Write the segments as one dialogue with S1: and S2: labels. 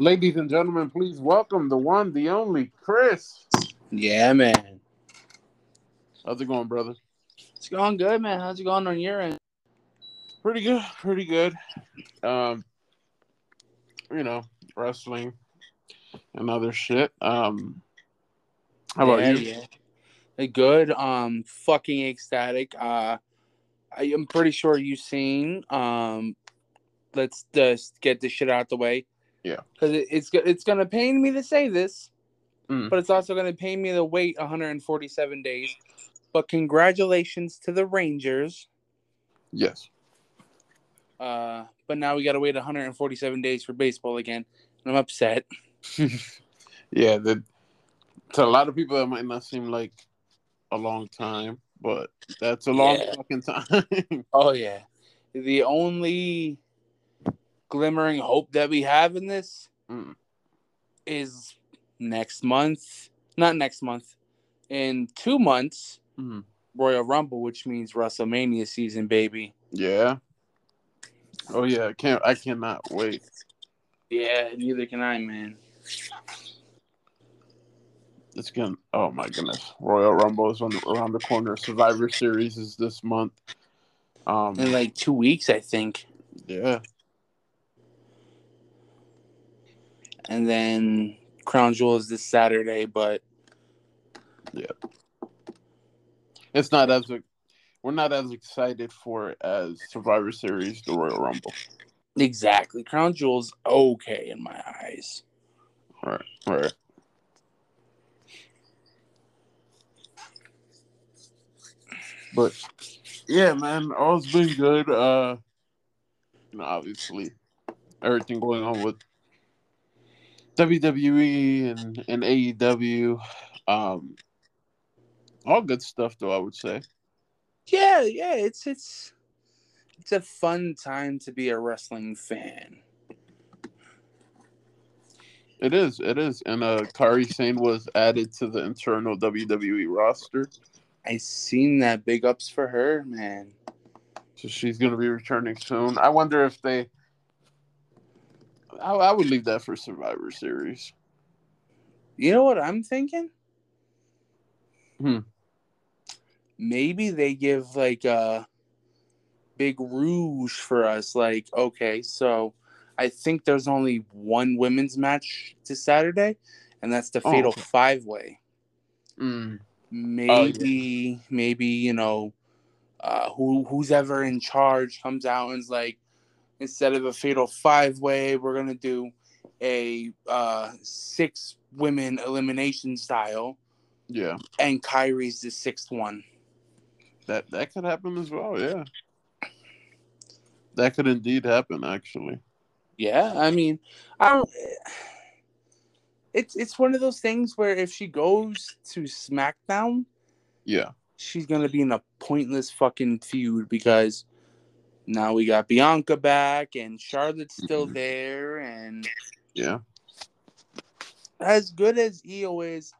S1: Ladies and gentlemen, please welcome the one, the only Chris.
S2: Yeah, man.
S1: How's it going, brother?
S2: It's going good, man. How's it going on your end?
S1: Pretty good, pretty good. Um, you know, wrestling and other shit. Um, how about
S2: yeah,
S1: you?
S2: Yeah. Good. Um, fucking ecstatic. Uh, I am pretty sure you've seen. Um, let's just get this shit out the way.
S1: Yeah.
S2: Because it, it's it's gonna pain me to say this,
S1: Mm.
S2: but it's also gonna pain me to wait 147 days. But congratulations to the Rangers.
S1: Yes.
S2: Uh, but now we gotta wait 147 days for baseball again. And I'm upset.
S1: Yeah, that to a lot of people that might not seem like a long time, but that's a long
S2: Yeah.
S1: fucking time.
S2: Oh yeah. The only glimmering hope that we have in this
S1: Mm.
S2: is next month. Not next month. In two months,
S1: Mhm.
S2: Royal Rumble, which means WrestleMania season, baby.
S1: Yeah. Oh yeah, I can't I cannot wait.
S2: Yeah, neither can I, man.
S1: It's gonna oh my goodness. Royal Rumble is on the, around the corner. Survivor Series is this month. Um
S2: In like two weeks, I think.
S1: yeah.
S2: And then Crown Jewel is this Saturday, but yeah,
S1: It's not as we're not as excited for it as Survivor Series, the Royal Rumble.
S2: exactly. Crown Jewel's okay in my eyes.
S1: Right, right. But yeah, man, all's been good. Uh you know, obviously everything going on with WWE and, and AEW. Um all good stuff though, I would say.
S2: Yeah, yeah, it's it's it's a fun time to be a wrestling fan.
S1: It is, it is. And uh Kairi Sane was added to the internal WWE roster.
S2: I seen that big ups for her, man.
S1: So she's going to be returning soon. I wonder if they. I, I would leave that for Survivor Series.
S2: You know what I'm thinking?
S1: Hmm.
S2: Maybe they give like a big rouge for us. Like, okay, so I think there's only one women's match to Saturday, and that's the
S1: Oh,
S2: Fatal. Five Way.
S1: Mm.
S2: maybe maybe you know uh who who's ever in charge comes out and is like instead of a fatal five way we're gonna do a uh six women elimination style
S1: Yeah,
S2: and Kairi's the sixth one
S1: that that could happen as well. Yeah, that could indeed happen. Actually,
S2: yeah i mean i don't it's it's one of those things where if she goes to smackdown
S1: yeah,
S2: she's gonna be in a pointless fucking feud because now we got Bianca back and Charlotte's still
S1: Mhm.
S2: there and
S1: yeah,
S2: as good as Iyo is,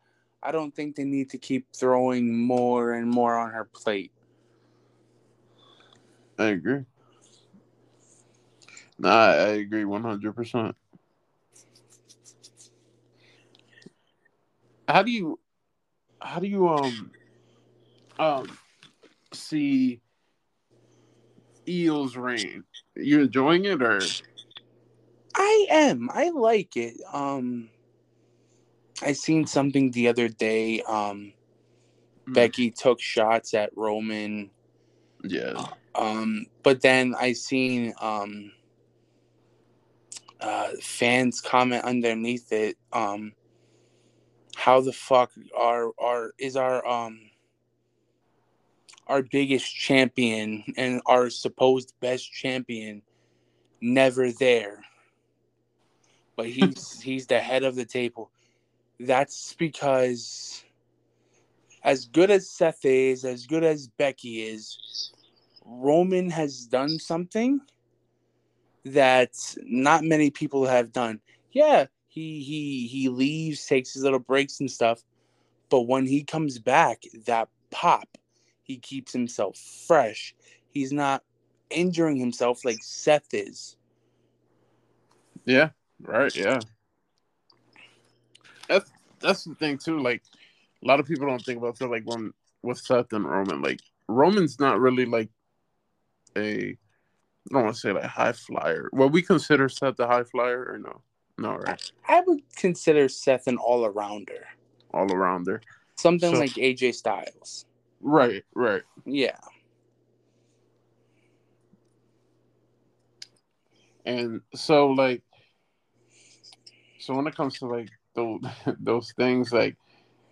S2: I don't think they need to keep throwing more and more on her plate.
S1: I agree. Nah, I, I agree one hundred percent. How do you, how do you um, um, see Iyo's reign? You enjoying it or?
S2: I am. I like it. Um I seen something the other day. Um
S1: Mm.
S2: Becky took shots at Roman.
S1: Yeah.
S2: Um, but then I seen um uh fans comment underneath it. Um how the fuck are are is our um our biggest champion and our supposed best champion never there. But he's he's the head of the table. That's because as good as Seth is, as good as Becky is, Roman has done something that not many people have done. Yeah, he he he leaves, takes his little breaks and stuff, but when he comes back, that pop, he keeps himself fresh. He's not injuring himself like Seth is.
S1: Yeah. Right. Yeah. that's that's the thing too. Like a lot of people don't think about that. Like when with Seth and Roman, like Roman's not really like a I don't want to say like high flyer. Well, we consider Seth a high flyer or no? No, right?
S2: I, I would consider Seth an all arounder.
S1: All arounder.
S2: Something so, like AJ Styles.
S1: Right, right.
S2: Yeah.
S1: And so like so when it comes to like those those things like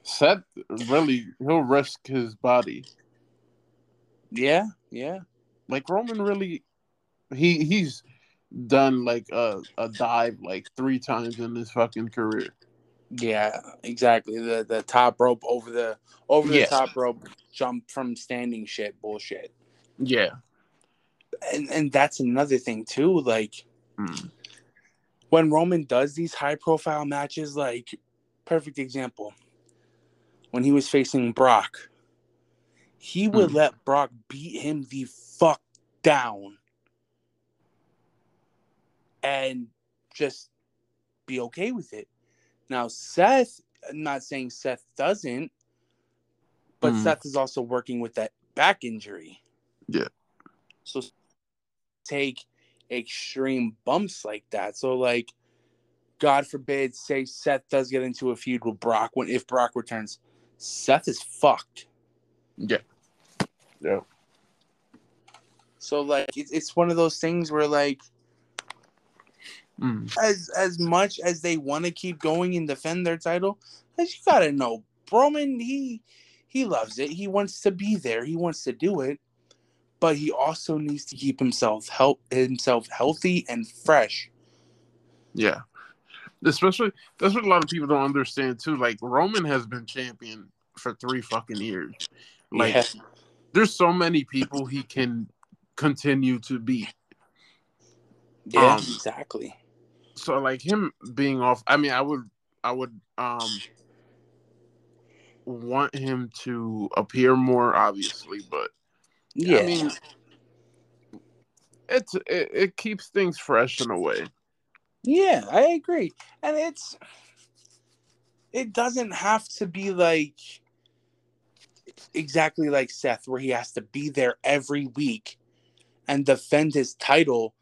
S1: Seth really he'll risk his body.
S2: Yeah, yeah.
S1: Like Roman really he he's done like a, a dive like three times in his fucking career.
S2: Yeah, exactly. The the top rope over the over the yeah. top rope jump from standing shit bullshit.
S1: Yeah.
S2: And and that's another thing too, like mm. when Roman does these high profile matches, like perfect example when he was facing Brock, he would mm. let Brock beat him the fuck down and just be okay with it. Now, Seth, I'm not saying Seth doesn't, but mm. Seth is also working with that back injury.
S1: Yeah.
S2: So take extreme bumps like that. So, like, God forbid, say Seth does get into a feud with Brock when if Brock returns, Seth is fucked.
S1: Yeah. Yeah.
S2: So like it's it's one of those things where like mm. as as much as they want to keep going and defend their title, as you gotta know, Roman he he loves it. He wants to be there. He wants to do it, but he also needs to keep himself help himself healthy and fresh.
S1: Yeah, especially that's what a lot of people don't understand too. Like Roman has been champion for three fucking years. Like yeah. there's so many people he can continue to beat.
S2: Yeah, um, exactly.
S1: So like him being off, I mean, I would, I would, um, want him to appear more, obviously, but yeah, I mean, it's it, it keeps things fresh in a way.
S2: Yeah, I agree. And it's it doesn't have to be like exactly like Seth where he has to be there every week and defend his title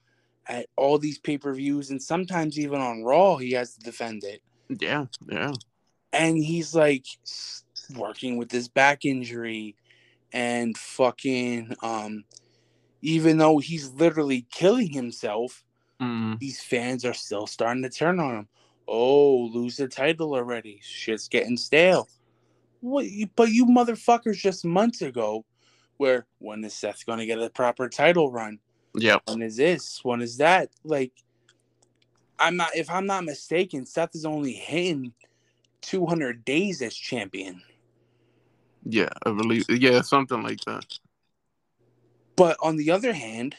S2: at all these pay-per-views and sometimes even on Raw he has to defend it.
S1: Yeah, yeah.
S2: And he's like working with this back injury and fucking um even though he's literally killing himself Mm. These fans are still starting to turn on him. Oh, lose the title already. Shit's getting stale. What? But you motherfuckers just months ago, where when is Seth going to get a proper title run?
S1: Yeah.
S2: One is this? one is that? Like, I'm not. If I'm not mistaken, Seth is only hitting 200 days as champion.
S1: Yeah, I believe. Yeah, something like that.
S2: But on the other hand,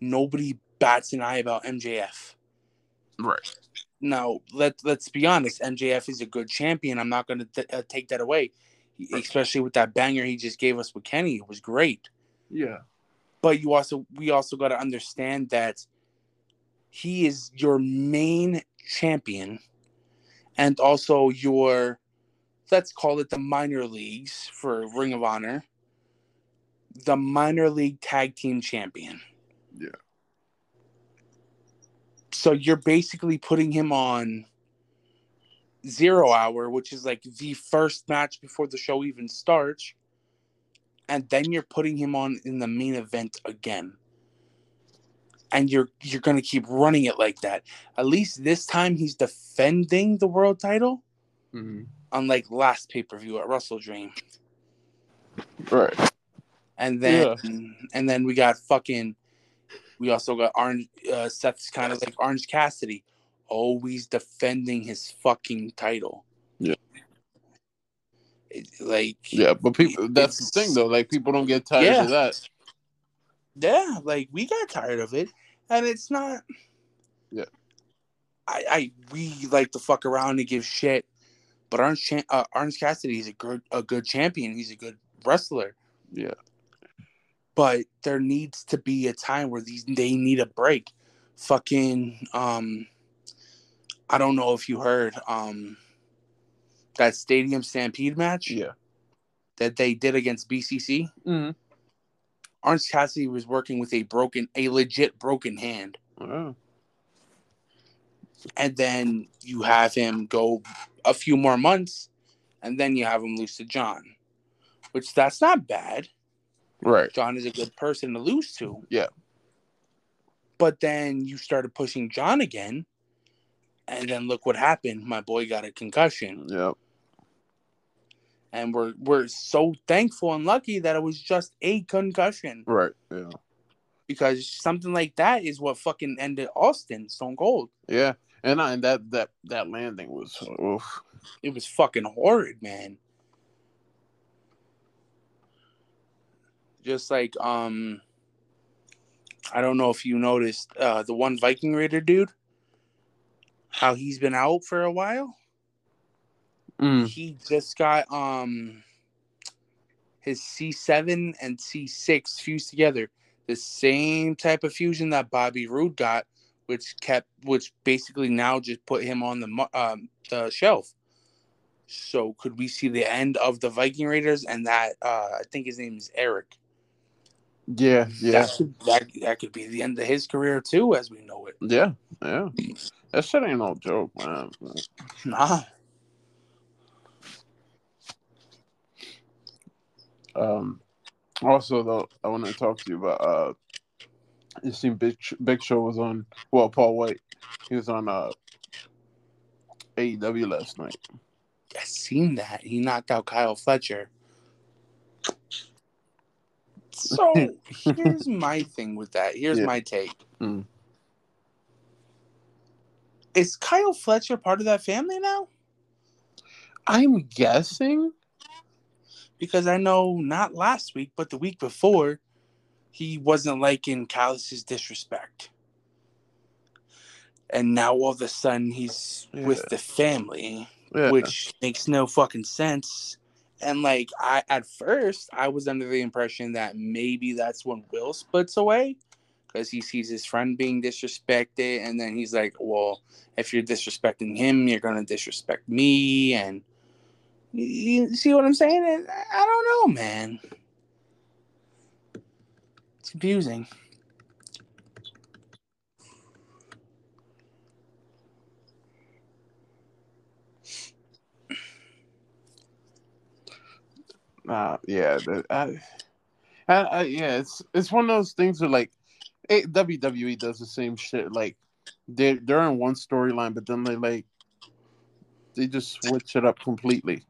S2: nobody bats an eye about MJF.
S1: Right.
S2: Now, let let's be honest. MJF is a good champion. I'm not going to uh, take that away, especially with that banger he just gave us with Kenny. It was great.
S1: Yeah.
S2: But you also we also got to understand that he is your main champion, and also your let's call it the minor leagues for Ring of Honor, the minor league tag team champion.
S1: Yeah.
S2: So you're basically putting him on zero hour, which is like the first match before the show even starts. And then you're putting him on in the main event again. And you're you're gonna keep running it like that. At least this time he's defending the world title. Mm-hmm. Unlike last pay-per-view at Wrestle Dream.
S1: Right.
S2: And then yeah. and then we got fucking we also got Orange. Uh, Seth's kind of like Orange Cassidy, always defending his fucking title.
S1: Yeah.
S2: Like
S1: yeah, but people. That's the thing though. Like people don't get tired yeah. of that.
S2: Yeah, like we got tired of it, and it's not.
S1: Yeah.
S2: I, I we like to fuck around and give shit, but Orange uh, Orange Cassidy is a good a good champion. He's a good wrestler.
S1: Yeah
S2: but there needs to be a time where these they need a break. Fucking um I don't know if you heard um that Stadium Stampede match
S1: Yeah.
S2: that they did against BCC,
S1: Mm-hmm.
S2: Orange Cassidy was working with a broken, a legit broken hand.
S1: Oh.
S2: and then you have him go a few more months, and then you have him lose to John, which that's not bad.
S1: Right.
S2: John is a good person to lose to.
S1: Yeah.
S2: But then you started pushing John again, and then look what happened. My boy got a concussion,
S1: Yep.
S2: And we're we're so thankful and lucky that it was just a concussion
S1: Right. Yeah.
S2: because something like that is what fucking ended Austin Stone Cold.
S1: Yeah. And I, and that that that landing was oof.
S2: It was fucking horrid, man. Just like um I don't know if you noticed uh the one Viking Raider dude how he's been out for a while.
S1: Mm.
S2: He just got um his C7 and C6 fused together. The same type of fusion that Bobby Roode got which kept which basically now just put him on the um the shelf. So could we see the end of the Viking Raiders and that uh I think his name is Eric.
S1: Yeah. Yeah.
S2: That could, that, that could be the end of his career too as we know it.
S1: Yeah. Yeah. That shit ain't no joke, man.
S2: Nah.
S1: Um. Also, though, I want to talk to you about. Uh, you seen Big Big Show was on. Well, Paul White, he was on uh AEW last night.
S2: I seen that. He knocked out Kyle Fletcher. So here's my thing with that. Here's
S1: Yeah.
S2: my take.
S1: Mm.
S2: Is Kyle Fletcher part of that family now?
S1: I'm guessing.
S2: Because I know not last week, but the week before, he wasn't liking Callis's disrespect. And now all of a sudden he's with the family.
S1: Yeah.
S2: which makes no fucking sense. And like I at first I was under the impression that maybe that's when Will splits away because he sees his friend being disrespected and then he's like, Well, if you're disrespecting him, you're gonna disrespect me and you, see what I'm saying? I don't know, man. It's confusing.
S1: Nah, yeah, I, I, I, yeah, it's it's one of those things where like, eh, WWE does the same shit. Like, they they're in one storyline, but then they like, they just switch it up completely.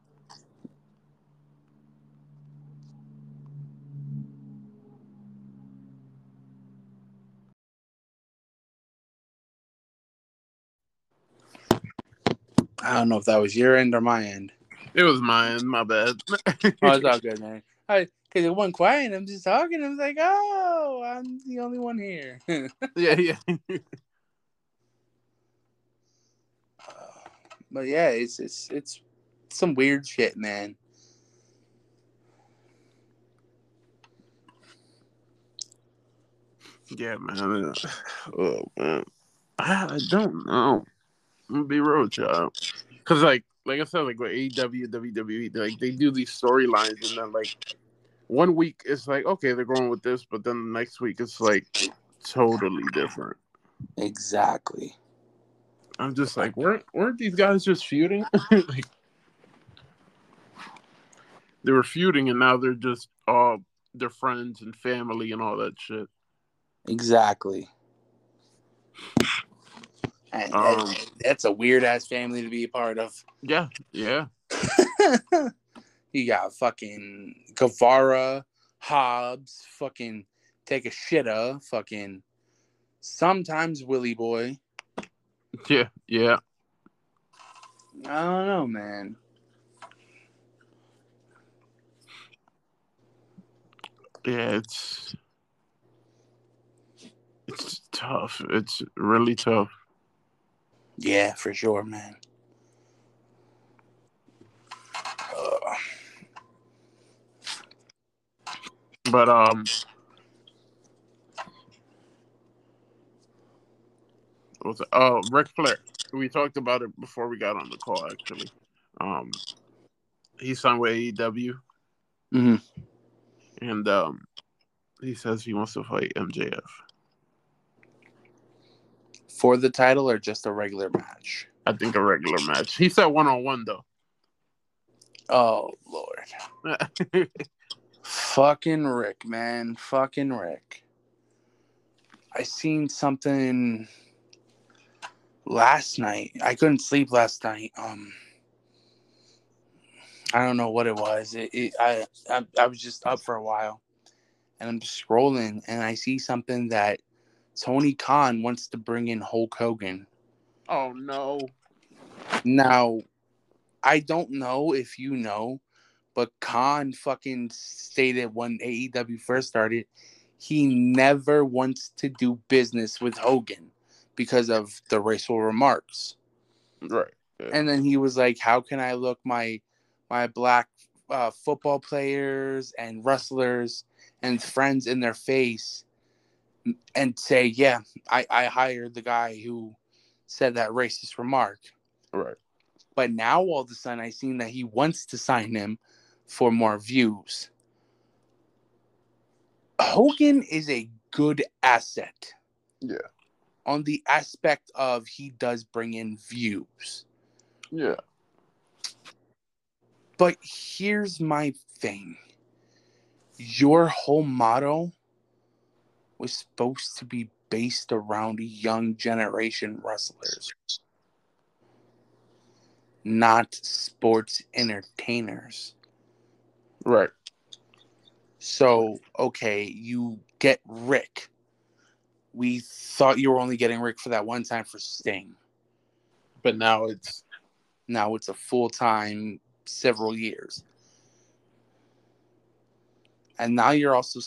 S2: I don't know if that was your end or my end.
S1: It was mine, my bad.
S2: Oh, it's all good, man. I because it went quiet. I'm just talking. I was like, oh, I'm the only one here.
S1: yeah, yeah.
S2: but yeah, it's it's it's some weird shit, man.
S1: Yeah, man. Oh man, I don't know. I'm gonna be real, child. Cause like, like I said, like with AEW, WWE, like they do these storylines, and then like one week it's like okay, they're going with this, but then the next week it's like totally different.
S2: Exactly.
S1: I'm just like, weren't weren't these guys just feuding? like, they were feuding, and now they're just all their friends and family and all that shit.
S2: Exactly. And
S1: Um,
S2: that- that's a weird ass family to be a part of.
S1: Yeah, yeah,
S2: you got fucking Guevara, Hobbs, fucking Takeshita, fucking sometimes Willie Boy.
S1: yeah, yeah.
S2: I don't know, man.
S1: Yeah, it's it's tough. It's really tough.
S2: Yeah, for sure, man. Uh,
S1: But um was it? Oh, Ric Flair. We talked about it before we got on the call actually. Um, he signed with AEW,
S2: hmm
S1: and um, he says he wants to fight MJF.
S2: For the title or just a regular match?
S1: I think a regular match. He said one on one though.
S2: Oh Lord. Fucking Rick, man. Fucking Rick. I seen something last night. I couldn't sleep last night. Um I don't know what it was. It, it I, I I was just up for a while and I'm just scrolling and I see something that Tony Khan wants to bring in Hulk Hogan.
S1: oh no.
S2: Now, I don't know if you know, but Khan fucking stated when AEW first started, he never wants to do business with Hogan because of the racial remarks.
S1: Right. Yeah.
S2: And then he was like, "How can I look my my black uh, football players and wrestlers and friends in their face and say, yeah, I I hired the guy who said that racist remark."
S1: right.
S2: But now all of a sudden, I seen that he wants to sign him for more views. Hogan is a good asset.
S1: Yeah.
S2: On the aspect of he does bring in views.
S1: Yeah.
S2: But here's my thing your whole motto was supposed to be based around young generation wrestlers, not sports entertainers.
S1: Right.
S2: So, okay, you get Rick. We thought you were only getting Rick for that one time for Sting.
S1: But now it's
S2: Now it's a full time, several years. And now you're also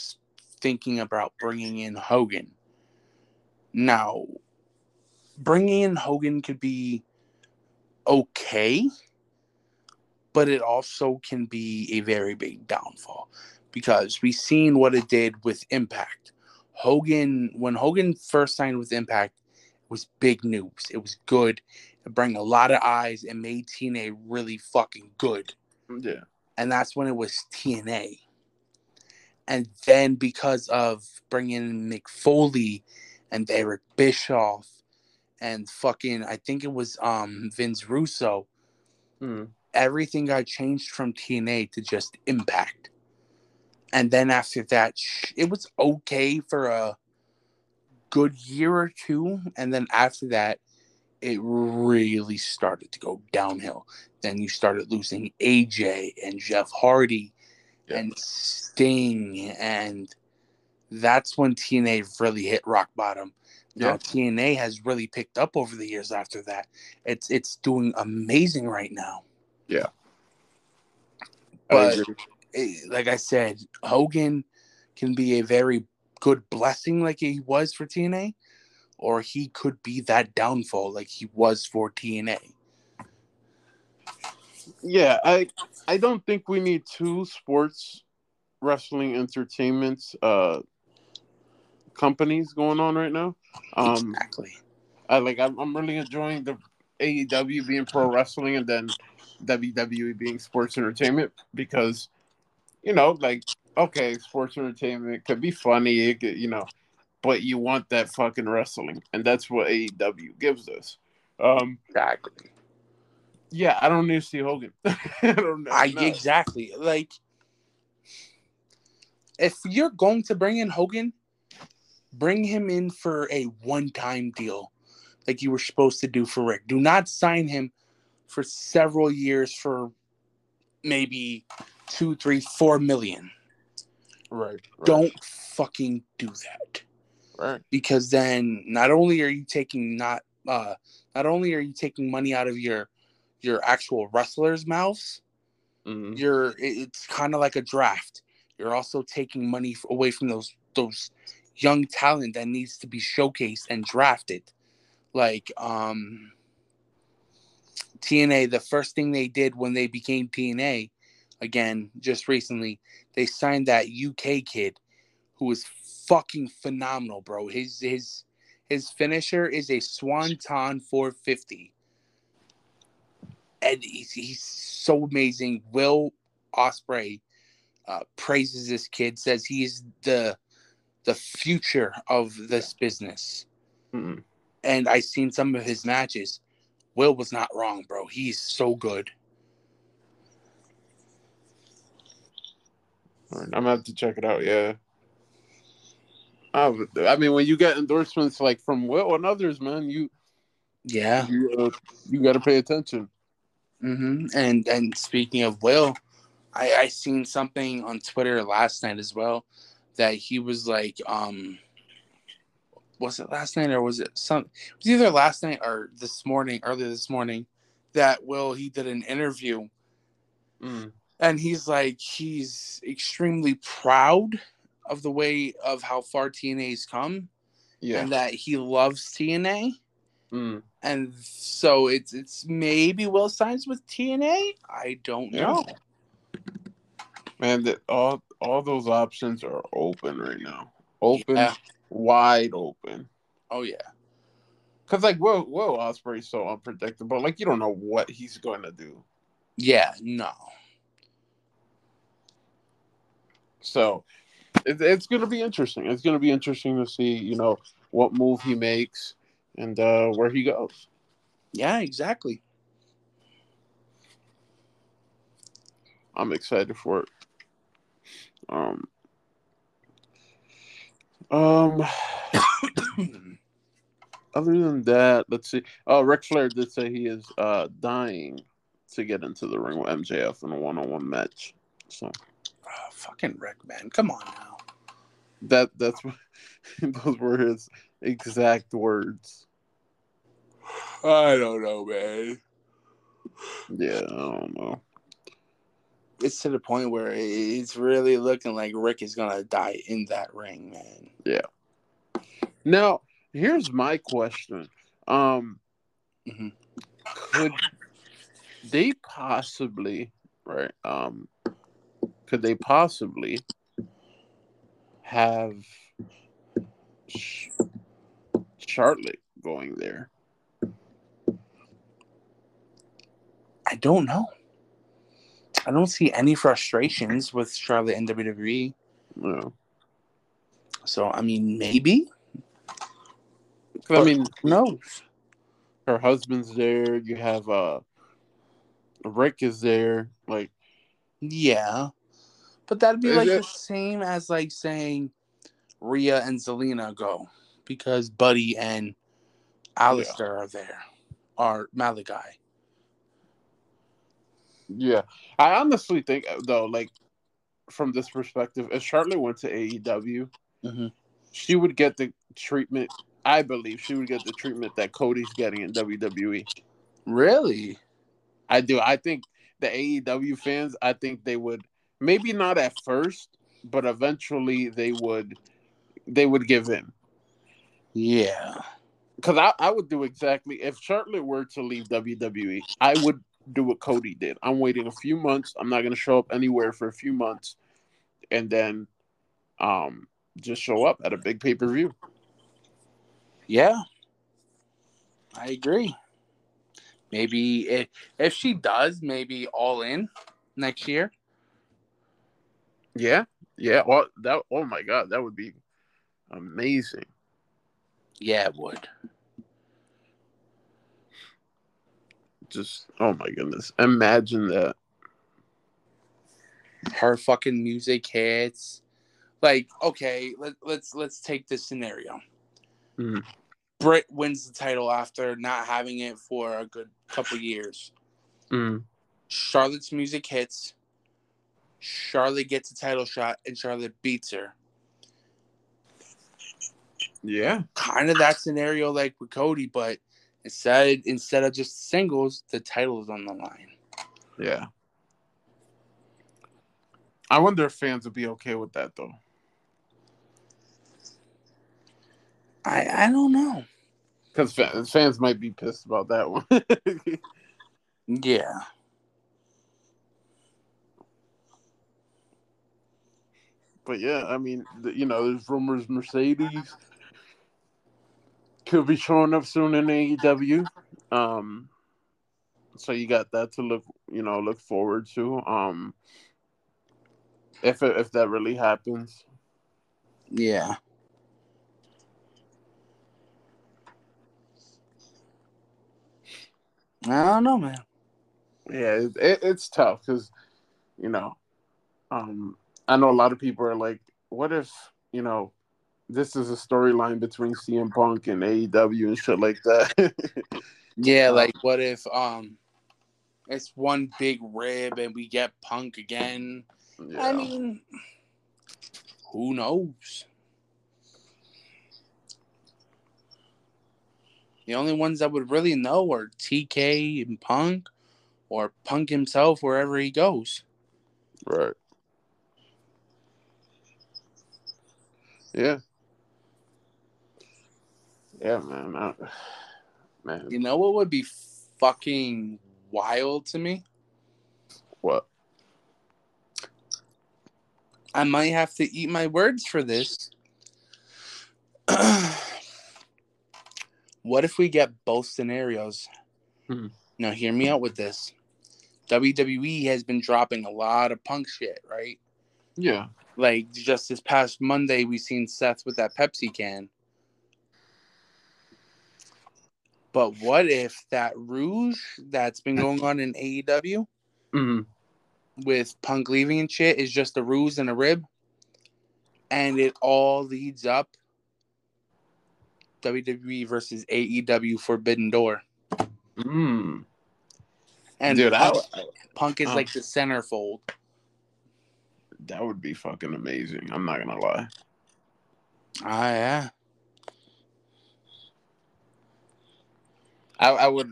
S2: thinking about bringing in Hogan. Now, bringing in Hogan could be okay, but it also can be a very big downfall because we've seen what it did with Impact. Hogan, when Hogan first signed with Impact, it was big news. It was good. It brought a lot of eyes and made TNA really fucking good.
S1: yeah.
S2: And that's when it was TNA. And then because of bringing in Mick Foley and Eric Bischoff and fucking, I think it was um Vince Russo,
S1: Mm.
S2: everything got changed from TNA to just Impact. And then after that, it was okay for a good year or two. And then after that, it really started to go downhill. Then you started losing AJ and Jeff Hardy
S1: Yeah.
S2: and Sting. And that's when TNA really hit rock bottom. Now
S1: Yeah.
S2: TNA has really picked up over the years after that. It's it's doing amazing right now.
S1: Yeah.
S2: But
S1: agree.
S2: eh, like I said, Hogan can be a very good blessing like he was for TNA, or he could be that downfall like he was for TNA.
S1: Yeah, I I don't think we need two sports wrestling entertainment uh companies going on right now. Um
S2: exactly.
S1: I like I'm, I'm really enjoying the AEW being pro wrestling and then WWE being sports entertainment because you know like okay sports entertainment could be funny it could, you know but you want that fucking wrestling and that's what AEW gives us. Um
S2: Exactly.
S1: Yeah, I don't need to see Hogan. I don't know.
S2: I exactly like if you're going to bring in Hogan, bring him in for a one-time deal, like you were supposed to do for Rick. Do not sign him for several years for maybe two, three, four million.
S1: right, right.
S2: Don't fucking do that
S1: right.
S2: because then not only are you taking not uh not only are you taking money out of your your actual wrestlers' mouths,
S1: Mhm.
S2: you're it's kind of like a draft. You're also taking money away from those those young talent that needs to be showcased and drafted. Like um TNA, the first thing they did when they became TNA, again, just recently, they signed that UK kid who was fucking phenomenal, bro. His his his finisher is a Swanton 450. And he's, he's so amazing. Will Ospreay uh, praises this kid, says he's the the future of this business.
S1: Mm.
S2: And I seen some of his matches. Will was not wrong, bro. He's so good.
S1: Right, I'm gonna have to check it out. Yeah. I, I mean, when you get endorsements like from Will and others, man, you
S2: Yeah.
S1: you, uh, you got to pay attention.
S2: Hmm And and speaking of Will, I I seen something on Twitter last night as well that he was like, um, was it last night or was it some? It was either last night or this morning, earlier this morning, that Will he did an interview
S1: Mm.
S2: and he's like he's extremely proud of the way of how far TNA's come
S1: Yeah.
S2: and that he loves TNA.
S1: Mm.
S2: And so it's it's maybe Will signs with TNA. I don't
S1: Yeah.
S2: know.
S1: Man, that all all those options are open right now. Open,
S2: Yeah.
S1: wide open.
S2: Oh yeah.
S1: Cause like Will Will Ospreay's so unpredictable. Like you don't know what he's going to do.
S2: Yeah, no.
S1: So it, it's going to be interesting. It's going to be interesting to see, you know, what move he makes and uh, where he goes.
S2: Yeah, exactly.
S1: I'm excited for it. Um, um, other than that, let's see. Oh, Ric Flair did say he is uh dying to get into the ring with MJF in a one-on-one match. So
S2: Oh, fucking Rick, man. Come on now.
S1: that that's what those were his exact words.
S2: I don't know, man.
S1: Yeah, I don't know.
S2: It's to the point where it's really looking like Rick is gonna die in that ring, man. Yeah.
S1: Now, here's my question. Um
S2: Mhm.
S1: could they possibly, right? Um could they possibly have Charlotte going there?
S2: I don't know. I don't see any frustrations with Charlotte and WWE.
S1: No.
S2: So I mean, maybe.
S1: I mean,
S2: Who knows?
S1: her husband's there. You have uh Rick is there. Like,
S2: Yeah, but that'd be like
S1: it-
S2: the same as like saying Rhea and Zelina go because Buddy and Aleister are there, or Malakai.
S1: Yeah, I honestly think though, like from this perspective, if Charlotte went to AEW,
S2: Mhm.
S1: she would get the treatment. I believe she would get the treatment that Cody's getting in WWE.
S2: Really?
S1: I do. I think the AEW fans. I think they would maybe not at first, but eventually they would. They would give in.
S2: Yeah.
S1: Because I, I would do exactly if Charlotte were to leave WWE, I would do what Cody did. I'm waiting a few months. I'm not going to show up anywhere for a few months, and then, um, just show up at a big pay per view.
S2: Yeah. I agree. Maybe if if she does, maybe all in next year.
S1: Yeah, yeah. Well, that. Oh my God, that would be amazing.
S2: Yeah, it would.
S1: Just oh my goodness, imagine that.
S2: Her fucking music hits. Like, okay, let, let's let's take this scenario.
S1: Mhm.
S2: Britt wins the title after not having it for a good couple years.
S1: Mm.
S2: Charlotte's music hits. Charlotte gets a title shot, and Charlotte beats her.
S1: Yeah,
S2: Kind of that scenario like with Cody, but instead instead of just singles, the title is on the line.
S1: yeah. I wonder if fans would be okay with that though.
S2: I I don't know.
S1: Because fans, fans might be pissed about that one.
S2: Yeah.
S1: but yeah, I mean, you know, there's rumors Mercedes could be showing up soon in AEW. Um, so you got that to look, you know, look forward to. Um, if it, if that really happens,
S2: Yeah. I don't know, man.
S1: yeah, it, it, it's tough because, you know, um, I know a lot of people are like, what if, you know, this is a storyline between CM Punk and AEW and shit like that.
S2: Yeah,
S1: Um,
S2: like what if um it's one big rib and we get punk again?
S1: yeah.
S2: I mean who knows? The only ones that would really know are TK and Punk or Punk himself wherever he goes.
S1: right. Yeah. Yeah, man. I, man,
S2: You know what would be fucking wild to me?
S1: what?
S2: I might have to eat my words for this. what if we get both scenarios?
S1: Hmm.
S2: Now, hear me out with this. WWE has been dropping a lot of punk shit, right?
S1: Yeah.
S2: Like just this past Monday, we seen Seth with that Pepsi can. But what if that rouge that's been going on in AEW
S1: hmm
S2: with Punk leaving and shit is just a ruse and a rib, and it all leads up WWE versus AEW Forbidden Door,
S1: Mm.
S2: and
S1: Dude, I,
S2: Punk, Punk is like the centerfold.
S1: that would be fucking amazing. I'm not gonna lie.
S2: Ah, yeah,
S1: I, I would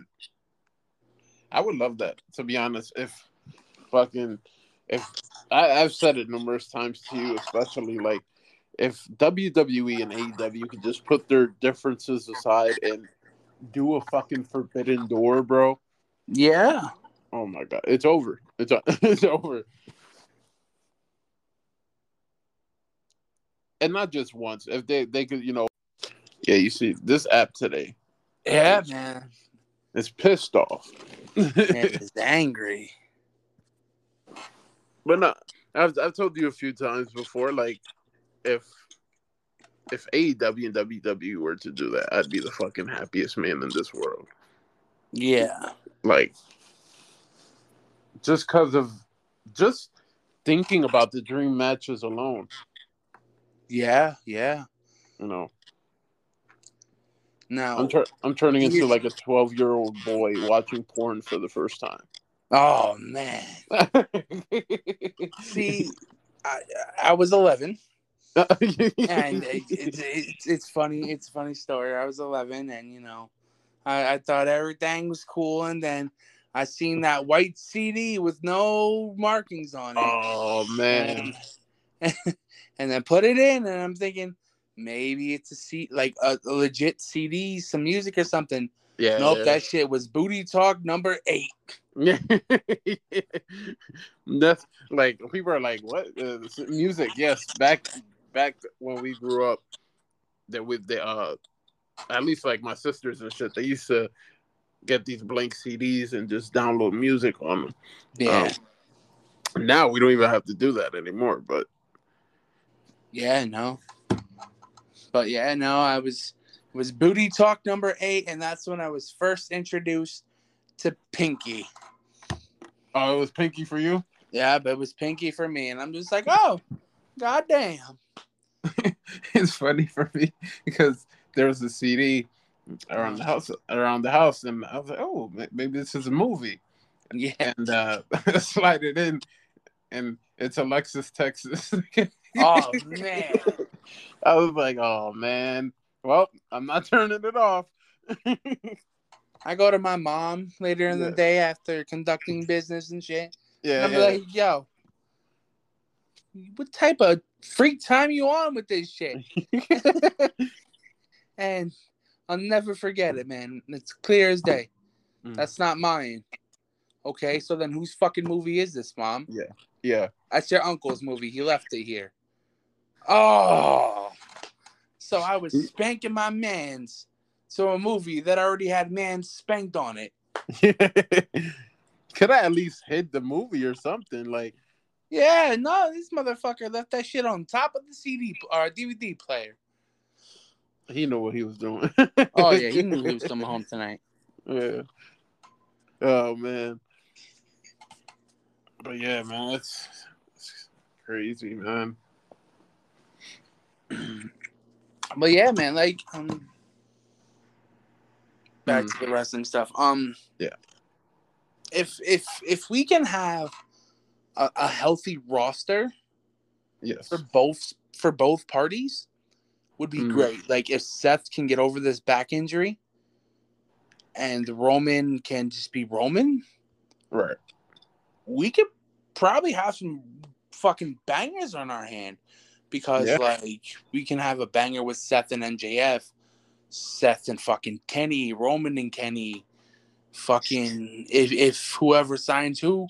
S1: I would love that to be honest. If fucking if I, I've said it numerous times to you, especially like if WWE and AEW could just put their differences aside and do a fucking forbidden door, bro.
S2: yeah.
S1: Oh my god, it's over. It's it's over. And not just once. If they they could, you know, yeah. You see this app today.
S2: Yeah, man.
S1: It's pissed off.
S2: it's angry.
S1: But no, I've I've told you a few times before, like if if AEW and WWE were to do that, I'd be the fucking happiest man in this world.
S2: Yeah.
S1: Like just cause of just thinking about the dream matches alone,
S2: Yeah, yeah.
S1: you know.
S2: Now,
S1: I'm tur- I'm turning into like a 12 year old boy watching porn for the first time.
S2: oh man. See, I I was 11, and it, it's it's it's funny. It's a funny story. I was 11, and you know, I, I thought everything was cool, and then I seen that white CD with no markings on it.
S1: oh man,
S2: and, and then put it in, and I'm thinking maybe it's a C like a, a legit CD, some music or something.
S1: yeah.
S2: Nope, that shit was Booty Talk number eight.
S1: Yeah. That's like people are like, what uh, music? Yes, back back when we grew up, that with the uh, at least like my sisters and shit, they used to get these blank CDs and just download music on them.
S2: Yeah,
S1: Um, now we don't even have to do that anymore. But
S2: yeah, no. But yeah, no, I was was Booty Talk number eight, and that's when I was first introduced to Pinky.
S1: oh, it was Pinky for you.
S2: Yeah, but it was Pinky for me, and I'm just like, oh, goddamn.
S1: it's funny for me because there was a CD around the house around the house, and I was like, oh, maybe this is a movie.
S2: Yeah,
S1: and uh, slide it in, and it's Alexis, Texas.
S2: Oh man.
S1: I was like, oh man. Well, I'm not turning it off.
S2: I go to my mom later in the day after conducting business and shit.
S1: yeah,
S2: And I'm like, yo, what type of freak time you on with this shit? And I'll never forget it, man. It's clear as day.
S1: Mm.
S2: That's not mine. Okay, so then whose fucking movie is this, mom?
S1: Yeah, yeah.
S2: That's your uncle's movie. He left it here. Oh, so I was spanking my man's. So a movie that already had man spanked on it.
S1: Could I at least hit the movie or something? Like,
S2: Yeah, no, this motherfucker left that shit on top of the CD or uh, DVD player.
S1: he knew what he was doing.
S2: Oh yeah, he knew he was coming home tonight.
S1: Yeah. Oh man. But yeah, man, it's, it's crazy, man.
S2: But yeah, man, like um back to the wrestling stuff. Um
S1: Yeah.
S2: If if if we can have a, a healthy roster
S1: Yes.
S2: for both for both parties would be
S1: Mhm.
S2: great. Like if Seth can get over this back injury and Roman can just be Roman,
S1: Right.
S2: we could probably have some fucking bangers on our hand because
S1: Yeah.
S2: like we can have a banger with Seth and MJF, Seth and fucking Kenny, Roman and Kenny, fucking if if whoever signs who,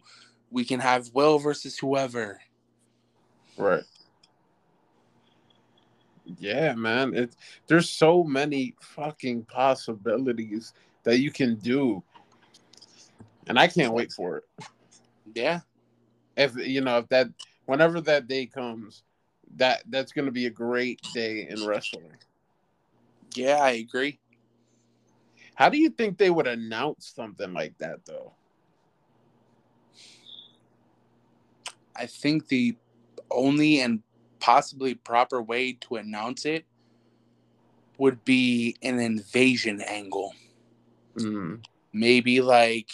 S2: we can have Will versus whoever.
S1: Right. Yeah, man. It's there's so many fucking possibilities that you can do. And I can't wait for it.
S2: Yeah,
S1: If you know, if that whenever that day comes, that that's gonna be a great day in wrestling.
S2: yeah, I agree.
S1: How do you think they would announce something like that though?
S2: I think the only and possibly proper way to announce it would be an invasion angle.
S1: Mm,
S2: maybe like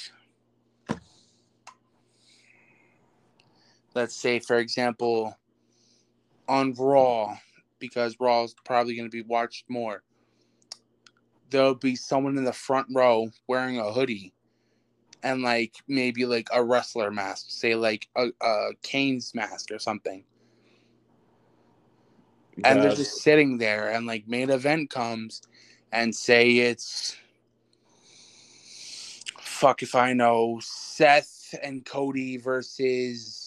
S2: let's say for example on raw because raw is probably going to be watched more. There'll be someone in the front row wearing a hoodie and like maybe like a wrestler mask say like a, a kane's mask or something. And they're just sitting there and like main event comes and say it's fuck if I know Seth and Cody versus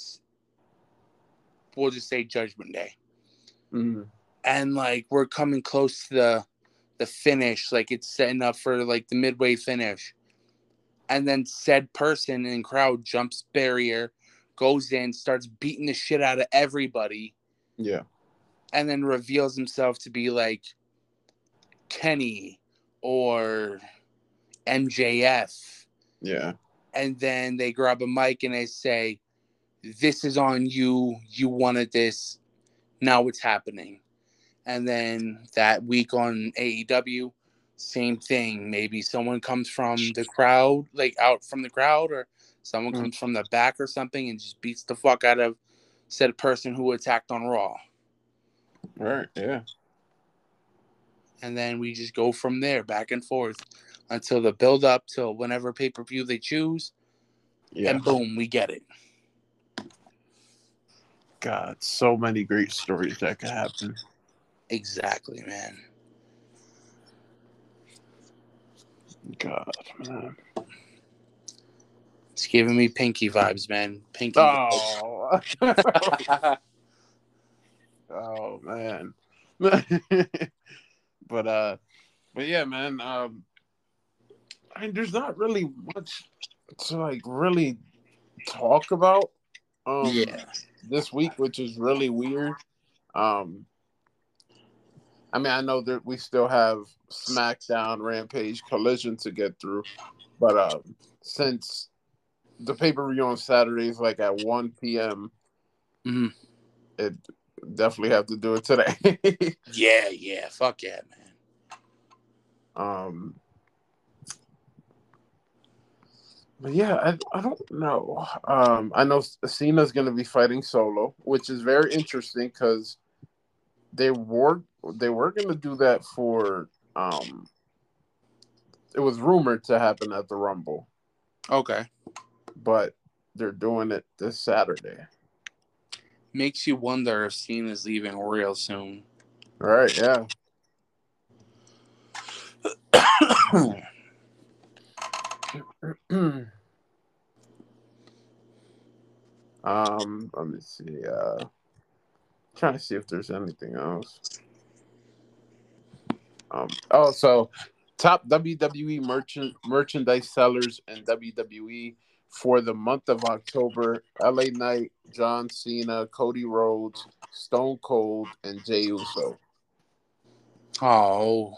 S2: we'll just say Judgment Day.
S1: Mm,
S2: And like we're coming close to the the finish, like it's setting up for like the midway finish. And then said person in crowd jumps barrier, goes in, starts beating the shit out of everybody
S1: yeah.
S2: and then reveals himself to be like Kenny or MJF.
S1: Yeah.
S2: And then they grab a mic and they say, This is on you. You wanted this. Now it's happening. And then that week on AEW, same thing. Maybe someone comes from the crowd, like out from the crowd, or someone
S1: Mm.
S2: comes from the back or something and just beats the fuck out of said person who attacked on Raw.
S1: Right. Yeah.
S2: and then we just go from there back and forth until the build up till whenever pay per view they choose,
S1: Yeah.
S2: and boom, we get it.
S1: God, so many great stories that could happen.
S2: Exactly, man.
S1: God, man.
S2: It's giving me Pinky vibes, man. Pinky.
S1: Oh. oh man. but uh but yeah, man, um I mean there's not really much to like really talk about um
S2: yeah.
S1: This week, which is really weird. Um I mean I know that we still have SmackDown Rampage collision to get through, but um since the pay per view on Saturday is like at one PM,
S2: Mhm.
S1: it definitely have to do it today.
S2: Yeah, yeah. Fuck yeah, man.
S1: um, but yeah, I, I don't know. Um, I know Cena's going to be fighting solo, which is very interesting because they were they were going to do that for um. It was rumored to happen at the Rumble,
S2: Okay.
S1: but they're doing it this Saturday.
S2: Makes you wonder if Cena's leaving real soon.
S1: All right, yeah. um, let me see. Uh, trying to see if there's anything else. Um, oh, so top WWE merchant merchandise sellers in WWE for the month of October: LA Knight, John Cena, Cody Rhodes, Stone Cold, and Jey Uso.
S2: Oh,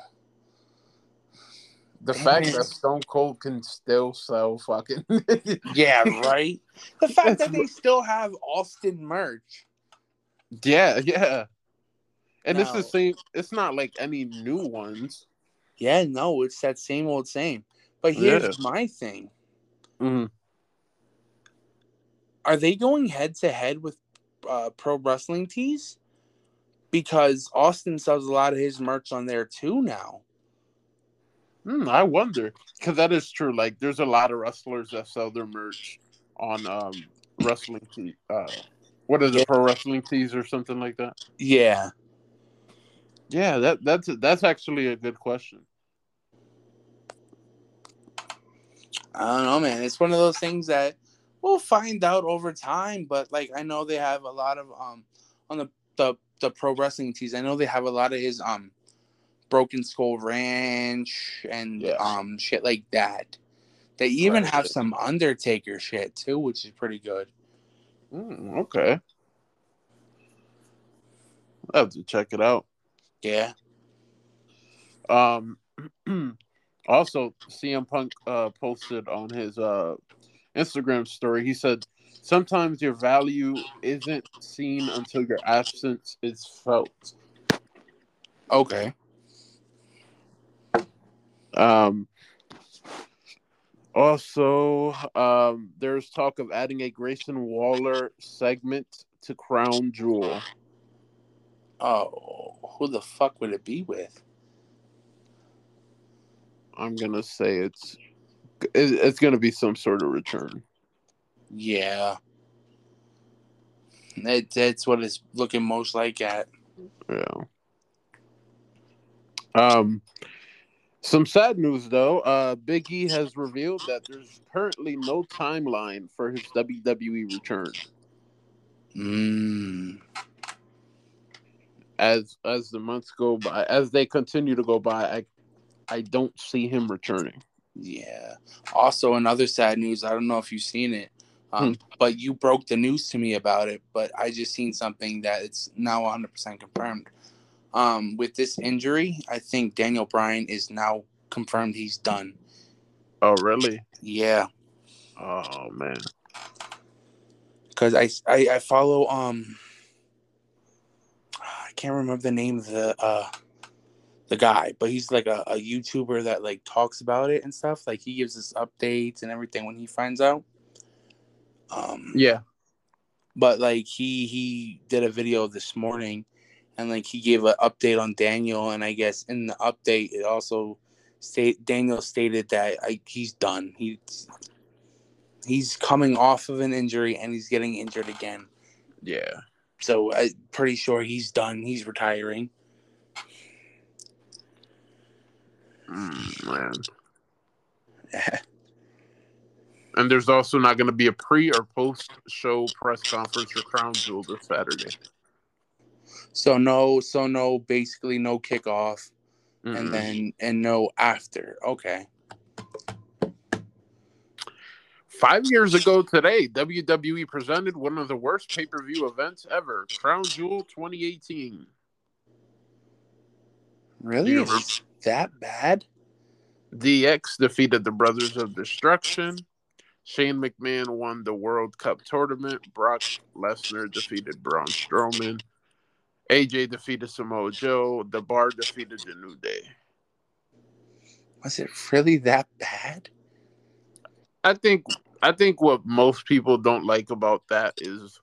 S1: The
S2: Damn
S1: fact
S2: it.
S1: that Stone Cold can still sell fucking
S2: yeah, right. The fact that they still have Austin merch.
S1: yeah, yeah, and it's the same. It's not like any new ones.
S2: Yeah, no, it's that same old same. But here's
S1: Yeah.
S2: my thing:
S1: Mhm.
S2: Are they going head to head with uh, pro wrestling tees? Because Austin sells a lot of his merch on there too now.
S1: Hmm, I wonder because that is true. Like, there's a lot of wrestlers that sell their merch on um wrestling tee. Uh, what is it, pro wrestling tees or something like that?
S2: Yeah,
S1: Yeah, that that's that's actually a good question.
S2: I don't know, man. It's one of those things that we'll find out over time. But like, I know they have a lot of um on the the the pro wrestling tees. I know they have a lot of his um Broken Skull Ranch and
S1: Yeah.
S2: um shit like that. They even
S1: Right.
S2: have some Undertaker shit too, which is pretty good.
S1: Hmm, okay, I have to check it out.
S2: Yeah.
S1: Um, also, CM Punk uh, posted on his uh, Instagram story. He said, "Sometimes your value isn't seen until your absence is felt."
S2: Okay.
S1: Um, also, um, there's talk of adding a Grayson Waller segment to Crown Jewel.
S2: Oh, who the fuck would it be with?
S1: I'm gonna say it's it's gonna be some sort of return.
S2: Yeah. That, that's what it's looking most like at.
S1: Yeah. Um, some sad news though. Uh, Big E has revealed that there's currently no timeline for his WWE return.
S2: Mm.
S1: As as the months go by, as they continue to go by, I I don't see him returning.
S2: Yeah. Also, another sad news. I don't know if you've seen it, um, but you broke the news to me about it. But I just seen something that it's now 100% confirmed. Um, with this injury, I think Daniel Bryan is now confirmed he's done.
S1: Oh really?
S2: Yeah,
S1: Oh man.
S2: because I, I I follow um I can't remember the name of the uh the guy, but he's like a, a YouTuber that like talks about it and stuff. Like he gives us updates and everything when he finds out. Um
S1: Yeah.
S2: but like he he did a video this morning and like he gave an update on Daniel and I guess in the update it also state Daniel stated that I, he's done. He's he's coming off of an injury and he's getting injured again.
S1: Yeah.
S2: So I'm pretty sure he's done. He's retiring.
S1: Mm, man. And there's also not going to be a pre or post show press conference for Crown Jewel this Saturday.
S2: So no, so no, basically no kickoff,
S1: Mm-mm.
S2: and then and no after. Okay.
S1: Five years ago today, WWE presented one of the worst pay per view events ever Crown Jewel 2018.
S2: Really? Is that bad?
S1: DX defeated the Brothers of Destruction. Shane McMahon won the World Cup tournament. Brock Lesnar defeated Braun Strowman. AJ defeated Samoa Joe. The Bar defeated the New Day.
S2: Was it really that bad?
S1: I think I think what most people don't like about that is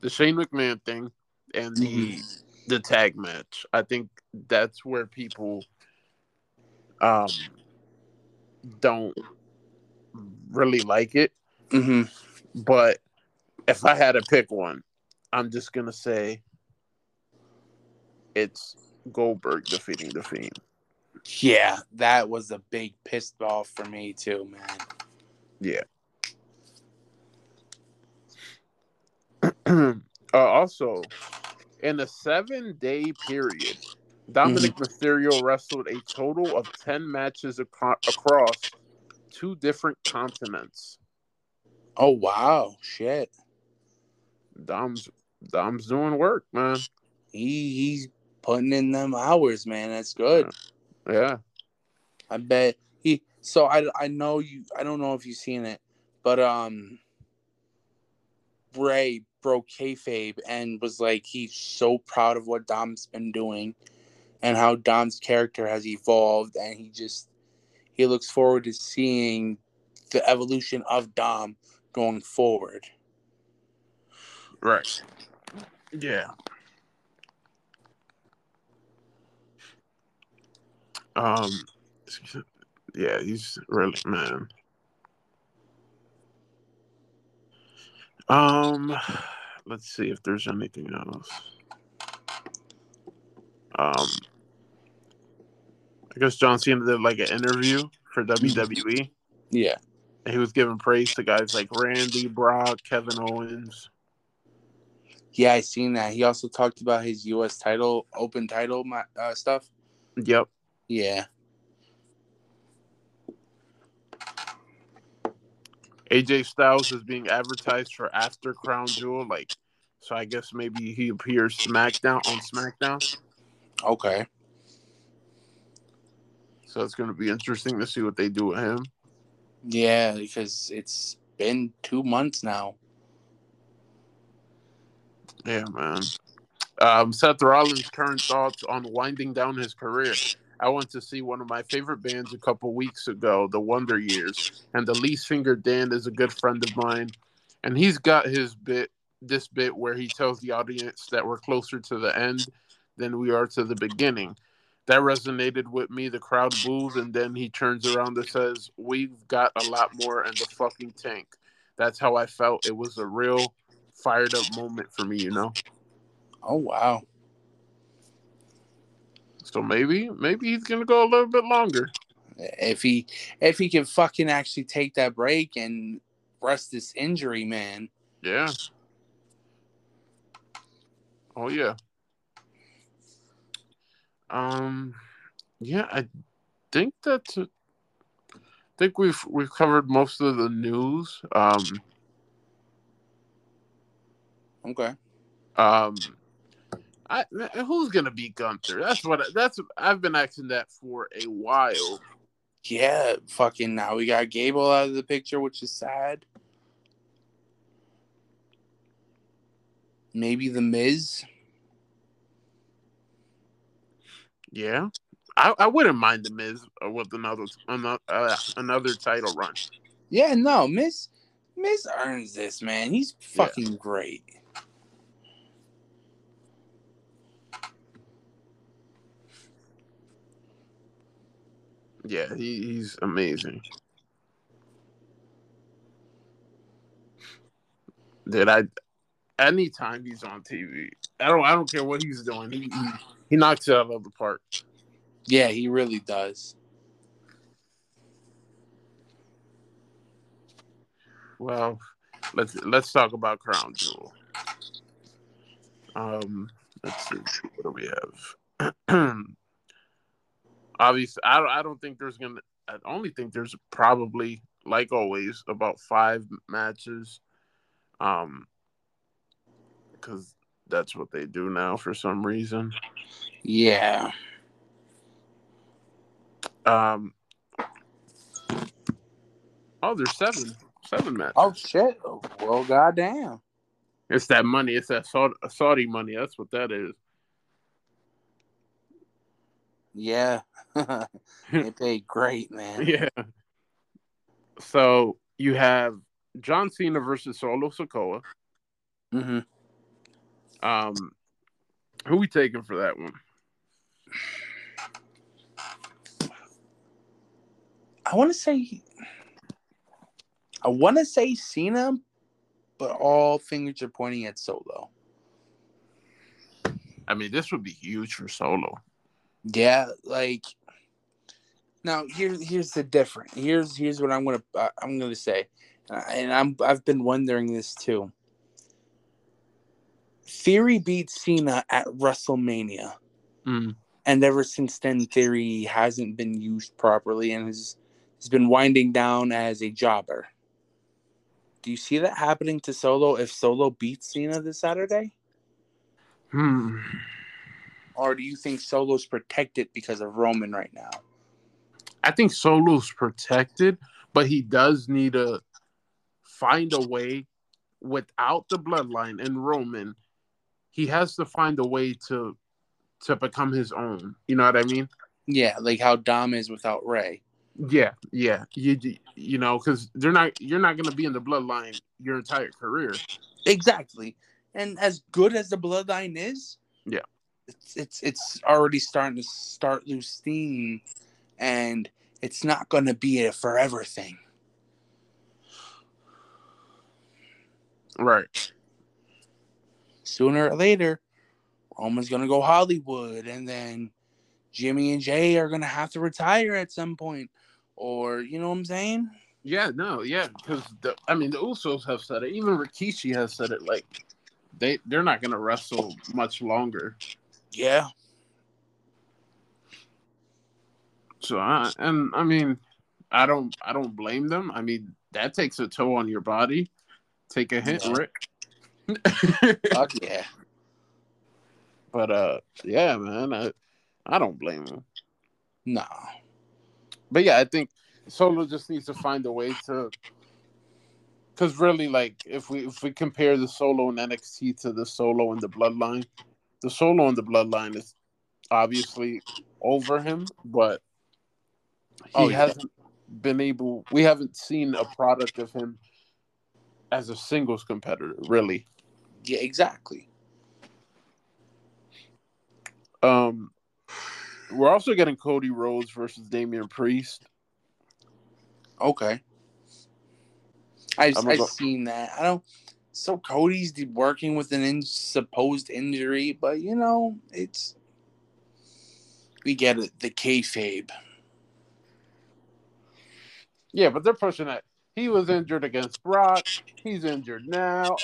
S1: the Shane McMahon thing and the the tag match. I think that's where people um don't really like it.
S2: Mm-hmm.
S1: But if I had to pick one, I'm just gonna say it's Goldberg defeating the Fiend.
S2: Yeah, that was a big pissed off for me too, man.
S1: Yeah. uh, also, in a seven day period, Dominic Mysterio wrestled a total of 10 matches aco- across two different continents.
S2: Oh wow, shit.
S1: Dom's Dom's doing work, man.
S2: He he's putting in them hours, man. That's good.
S1: Yeah.
S2: I bet he. So I I know you. I don't know if you've seen it, but um, Bray broke kayfabe and was like he's so proud of what Dom's been doing, and how Dom's character has evolved, and he just he looks forward to seeing the evolution of Dom going forward.
S1: Right. Yeah. Um yeah, he's really man. Um let's see if there's anything else. Um I guess John Cena did like an interview for WWE.
S2: Yeah.
S1: And he was giving praise to guys like Randy, Brock, Kevin Owens.
S2: Yeah, I seen that. He also talked about his U.S. title, open title uh, stuff.
S1: Yep.
S2: Yeah.
S1: AJ Styles is being advertised for after Crown Jewel, like so. I guess maybe he appears SmackDown on SmackDown.
S2: Okay.
S1: So it's going to be interesting to see what they do with him.
S2: Yeah, because it's been two months now.
S1: Yeah, man. Um, Seth Rollins' current thoughts on winding down his career. I went to see one of my favorite bands a couple weeks ago, The Wonder Years, and the least finger Dan is a good friend of mine, and he's got his bit, this bit where he tells the audience that we're closer to the end than we are to the beginning. That resonated with me. The crowd boos, and then he turns around and says, "We've got a lot more in the fucking tank." That's how I felt. It was a real fired up moment for me, you know.
S2: Oh wow.
S1: So maybe maybe he's gonna go a little bit longer.
S2: If he if he can fucking actually take that break and rest this injury, man.
S1: Yeah. Oh yeah. Um yeah, I think that's I think we've we've covered most of the news. Um
S2: Okay.
S1: Um, I who's gonna beat Gunther? That's what that's I've been asking that for a while.
S2: Yeah, fucking now we got Gable out of the picture, which is sad. Maybe the Miz.
S1: Yeah, I, I wouldn't mind the Miz with another another, uh, another title run.
S2: Yeah, no, Miz Miz earns this, man. He's fucking yeah. great.
S1: Yeah, he, he's amazing. That I anytime he's on TV, I don't I don't care what he's doing. He he, he knocks it out of the park.
S2: Yeah, he really does.
S1: Well, let's let's talk about Crown Jewel. Um, let's see what do we have. obviously, I don't, I don't think there's gonna. I only think there's probably, like always, about five matches. Um, because that's what they do now for some reason.
S2: Yeah.
S1: Um. Oh, there's seven, seven matches.
S2: Oh shit! Well, goddamn.
S1: It's that money. It's that Saudi money. That's what that is.
S2: Yeah. they paid great, man.
S1: Yeah. So you have John Cena versus Solo Sikoa.
S2: Mm-hmm.
S1: Um, who we taking for that one?
S2: I want to say, I want to say Cena, but all fingers are pointing at Solo.
S1: I mean, this would be huge for Solo.
S2: Yeah, like now here here's the difference. Here's here's what I'm gonna uh, I'm gonna say, uh, and I'm I've been wondering this too. Theory beat Cena at WrestleMania.
S1: Mm.
S2: And ever since then, Theory hasn't been used properly and has, has been winding down as a jobber. Do you see that happening to Solo if Solo beats Cena this Saturday?
S1: Hmm.
S2: Or do you think Solo's protected because of Roman right now?
S1: I think Solo's protected, but he does need to find a way without the bloodline and Roman. He has to find a way to to become his own. You know what I mean?
S2: Yeah, like how Dom is without Rey.
S1: Yeah, yeah. You you know because they're not you're not gonna be in the bloodline your entire career.
S2: Exactly, and as good as the bloodline is,
S1: yeah,
S2: it's it's it's already starting to start lose steam, and it's not gonna be a forever thing.
S1: Right.
S2: Sooner or later, Roman's gonna go Hollywood, and then Jimmy and Jey are gonna have to retire at some point, or you know what I'm saying?
S1: Yeah, no, yeah, because I mean the Usos have said it. Even Rikishi has said it. Like they they're not gonna wrestle much longer.
S2: Yeah.
S1: So I and I mean, I don't I don't blame them. I mean that takes a toll on your body. Take a hint, yeah. Rick.
S2: Fuck yeah.
S1: But uh, yeah, man, I I don't blame him.
S2: No.
S1: But yeah, I think Solo just needs to find a way to. Because really, like, if we if we compare the Solo in NXT to the Solo in the Bloodline, the Solo in the Bloodline is obviously over him, but he oh, yeah. hasn't been able. We haven't seen a product of him as a singles competitor, really.
S2: Yeah, exactly.
S1: Um, we're also getting Cody Rhodes versus Damian Priest.
S2: Okay. I've, I've go- seen that. I don't. So Cody's working with an in, supposed injury, but you know it's we get it. The kayfabe.
S1: Yeah, but they're pushing that. He was injured against Brock. He's injured now.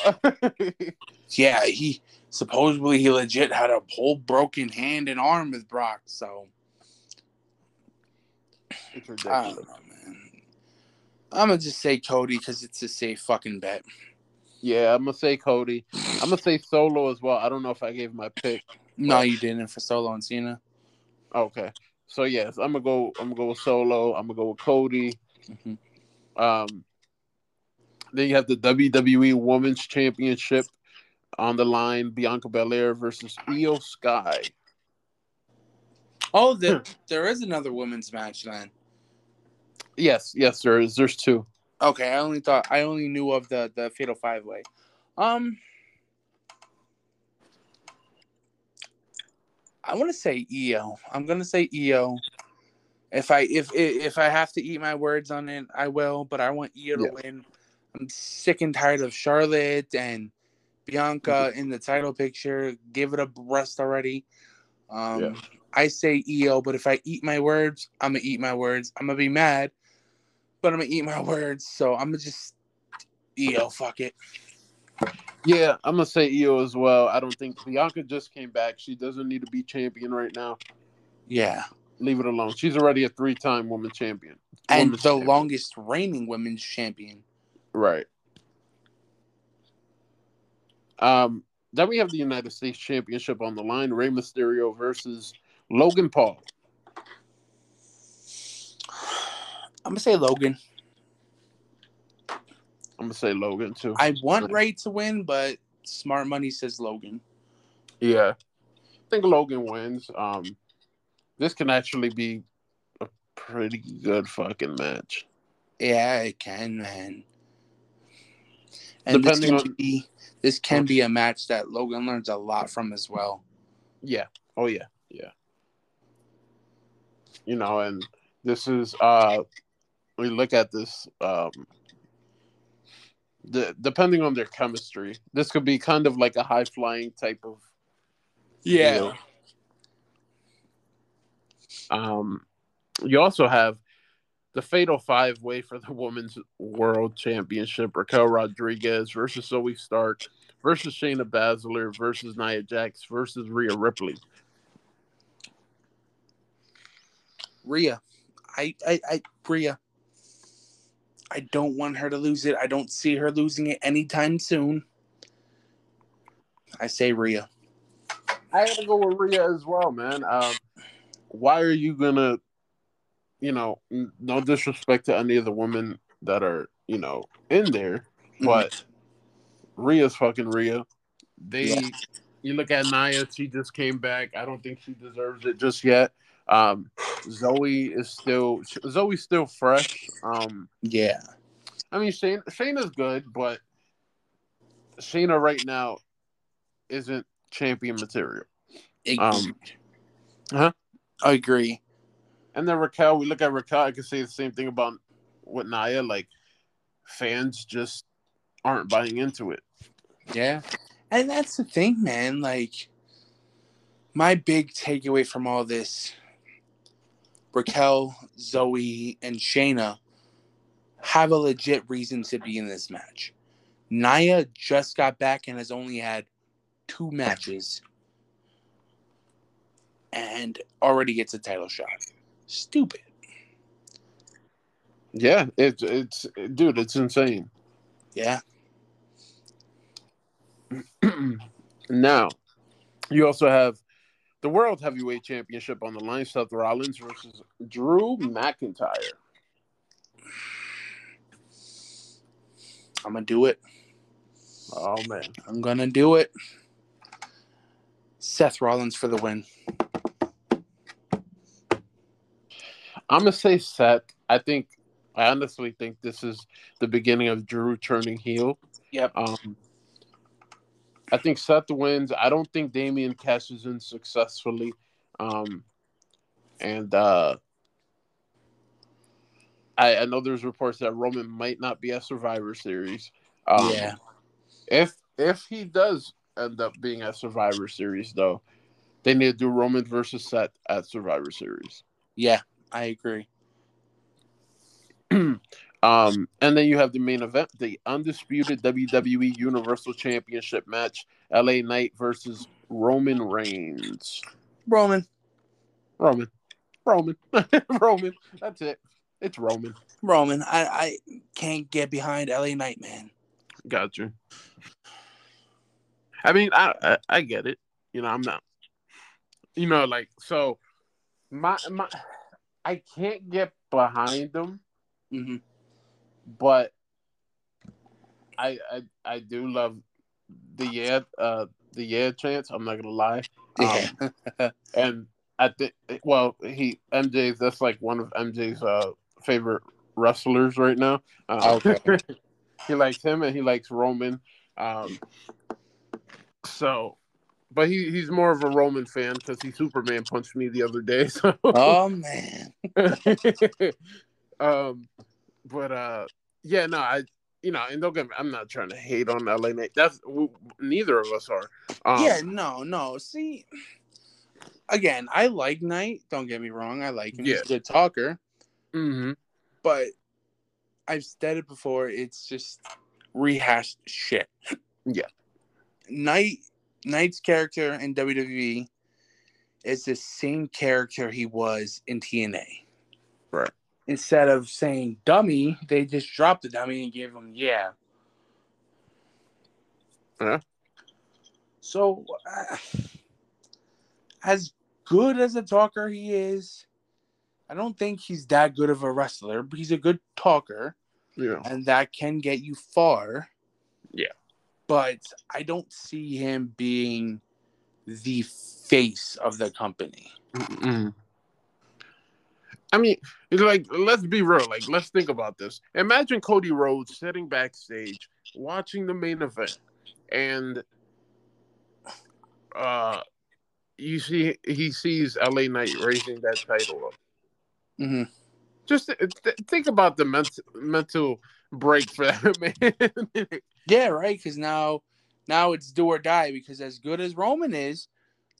S2: yeah, he supposedly he legit had a whole broken hand and arm with Brock. So it's ridiculous. I don't know, man. I'm gonna just say Cody because it's a safe fucking bet.
S1: Yeah, I'm gonna say Cody. I'm gonna say Solo as well. I don't know if I gave my pick.
S2: No, you didn't for Solo and Cena.
S1: Okay, so yes, I'm gonna go. I'm gonna go with Solo. I'm gonna go with Cody. Mm-hmm. Um, then you have the WWE Women's Championship on the line Bianca Belair versus Iyo Sky.
S2: Oh, there, there is another women's match then.
S1: Yes, yes, there is. There's two.
S2: Okay, I only thought I only knew of the the Fatal Five Way. Um, I want to say Iyo. I'm gonna say Iyo. If I if if I have to eat my words on it, I will. But I want Iyo to yeah. win. I'm sick and tired of Charlotte and Bianca mm-hmm. in the title picture. Give it a rest already. Um, yeah. I say Iyo, but if I eat my words, I'm gonna eat my words. I'm gonna be mad, but I'm gonna eat my words. So I'm gonna just Iyo. Fuck it.
S1: Yeah, I'm gonna say Iyo as well. I don't think Bianca just came back. She doesn't need to be champion right now.
S2: Yeah,
S1: leave it alone. She's already a three-time woman champion,
S2: and the champion. longest reigning women's champion.
S1: Right. Um, then we have the United States Championship on the line. Rey Mysterio versus Logan Paul.
S2: I'm gonna say Logan.
S1: I'm gonna say Logan too.
S2: I want Rey to win, but smart money says Logan.
S1: Yeah, I think Logan wins. Um, this can actually be a pretty good fucking match.
S2: Yeah, it can, man. And Depending this can on be this can be a match that Logan learns a lot from as well.
S1: Yeah. Oh yeah. Yeah. You know, and this is uh we look at this um the depending on their chemistry, this could be kind of like a high flying type of
S2: Yeah. You know.
S1: Um you also have the fatal five way for the women's world championship Raquel Rodriguez versus Zoey Stark versus Shayna Baszler versus Nia Jax versus Rhea Ripley.
S2: Rhea. I, I, I, Rhea. I don't want her to lose it. I don't see her losing it anytime soon. I say Rhea.
S1: I gotta go with Rhea as well, man. Um, why are you gonna, you know, no disrespect to any of the women that are, you know, in there, but Rhea's fucking Rhea. They,
S2: Yeah.
S1: you look at Nia, she just came back. I don't think she deserves it just yet. Um, Zoey is still Zoey's still fresh. Um,
S2: Yeah.
S1: I mean, Shane Shayna's good, but Shayna right now isn't champion material. Um, huh?
S2: I agree.
S1: And then Raquel, we look at Raquel. I can say the same thing about with Nia. Like fans just aren't buying into it.
S2: Yeah. And that's the thing, man. Like, my big takeaway from all this Raquel, Zoey, and Shayna have a legit reason to be in this match. Nia just got back and has only had two matches and already gets a title shot. Stupid.
S1: Yeah, it's it's dude, it's insane.
S2: Yeah.
S1: now, you also have the World Heavyweight Championship on the line: Seth Rollins versus Drew McIntyre.
S2: I'm going to do it.
S1: Oh man,
S2: I'm going to do it. Seth Rollins for the win.
S1: I'm gonna say Seth. I think I honestly think this is the beginning of Drew turning heel.
S2: Yep.
S1: Um, I think Seth wins. I don't think Damian cashes in successfully. Um, and uh, I, I know there's reports that Roman might not be at Survivor Series. Um,
S2: yeah.
S1: If if he does end up being at Survivor Series, though, they need to do Roman versus Seth at Survivor Series.
S2: Yeah. I agree.
S1: um, and then you have the main event, the undisputed WWE Universal Championship match: LA Knight versus Roman Reigns.
S2: Roman.
S1: Roman, Roman, Roman. That's it. It's Roman.
S2: Roman. I, I can't get behind LA Knight, man.
S1: Got you. I mean, I, I I get it. You know, I'm not. You know, like so. My my, I can't get behind them,
S2: hmm
S1: but I I I do love the yeah uh the yeah chance. I'm not gonna lie. Um, and I think well he MJ's that's like one of MJ's uh favorite wrestlers right now. Uh,
S2: Okay.
S1: he likes him and he likes Roman. Um, so, but he he's more of a Roman fan because he Superman punched me the other day. So,
S2: oh man.
S1: um, but uh, yeah, no, I you know, and don't get me, I'm not trying to hate on LA Knight. That's w- neither of us are. Um,
S2: yeah, no, no. See, again, I like Knight. Don't get me wrong. I like him. He's a good talker.
S1: hmm
S2: But I've said it before. It's just rehashed shit.
S1: Yeah.
S2: Knight Knight's character in WWE is the same character he was in TNA.
S1: Right.
S2: Instead of saying dummy, they just dropped the dummy and gave him yeah.
S1: Yeah.
S2: So, uh, as good as a talker he is, I don't think he's that good of a wrestler, but he's a good talker,
S1: Yeah.
S2: and that can get you far.
S1: Yeah.
S2: But I don't see him being the face of the company.
S1: Mhm. I mean, like let's be real. Like, let's think about this. Imagine Cody Rhodes sitting backstage watching the main event, and uh, you see he sees LA Knight raising that title up.
S2: Mm-hmm.
S1: Just th- th- think about the mental mental break for that man.
S2: Yeah, right. Because now, now it's do or die. Because as good as Roman is,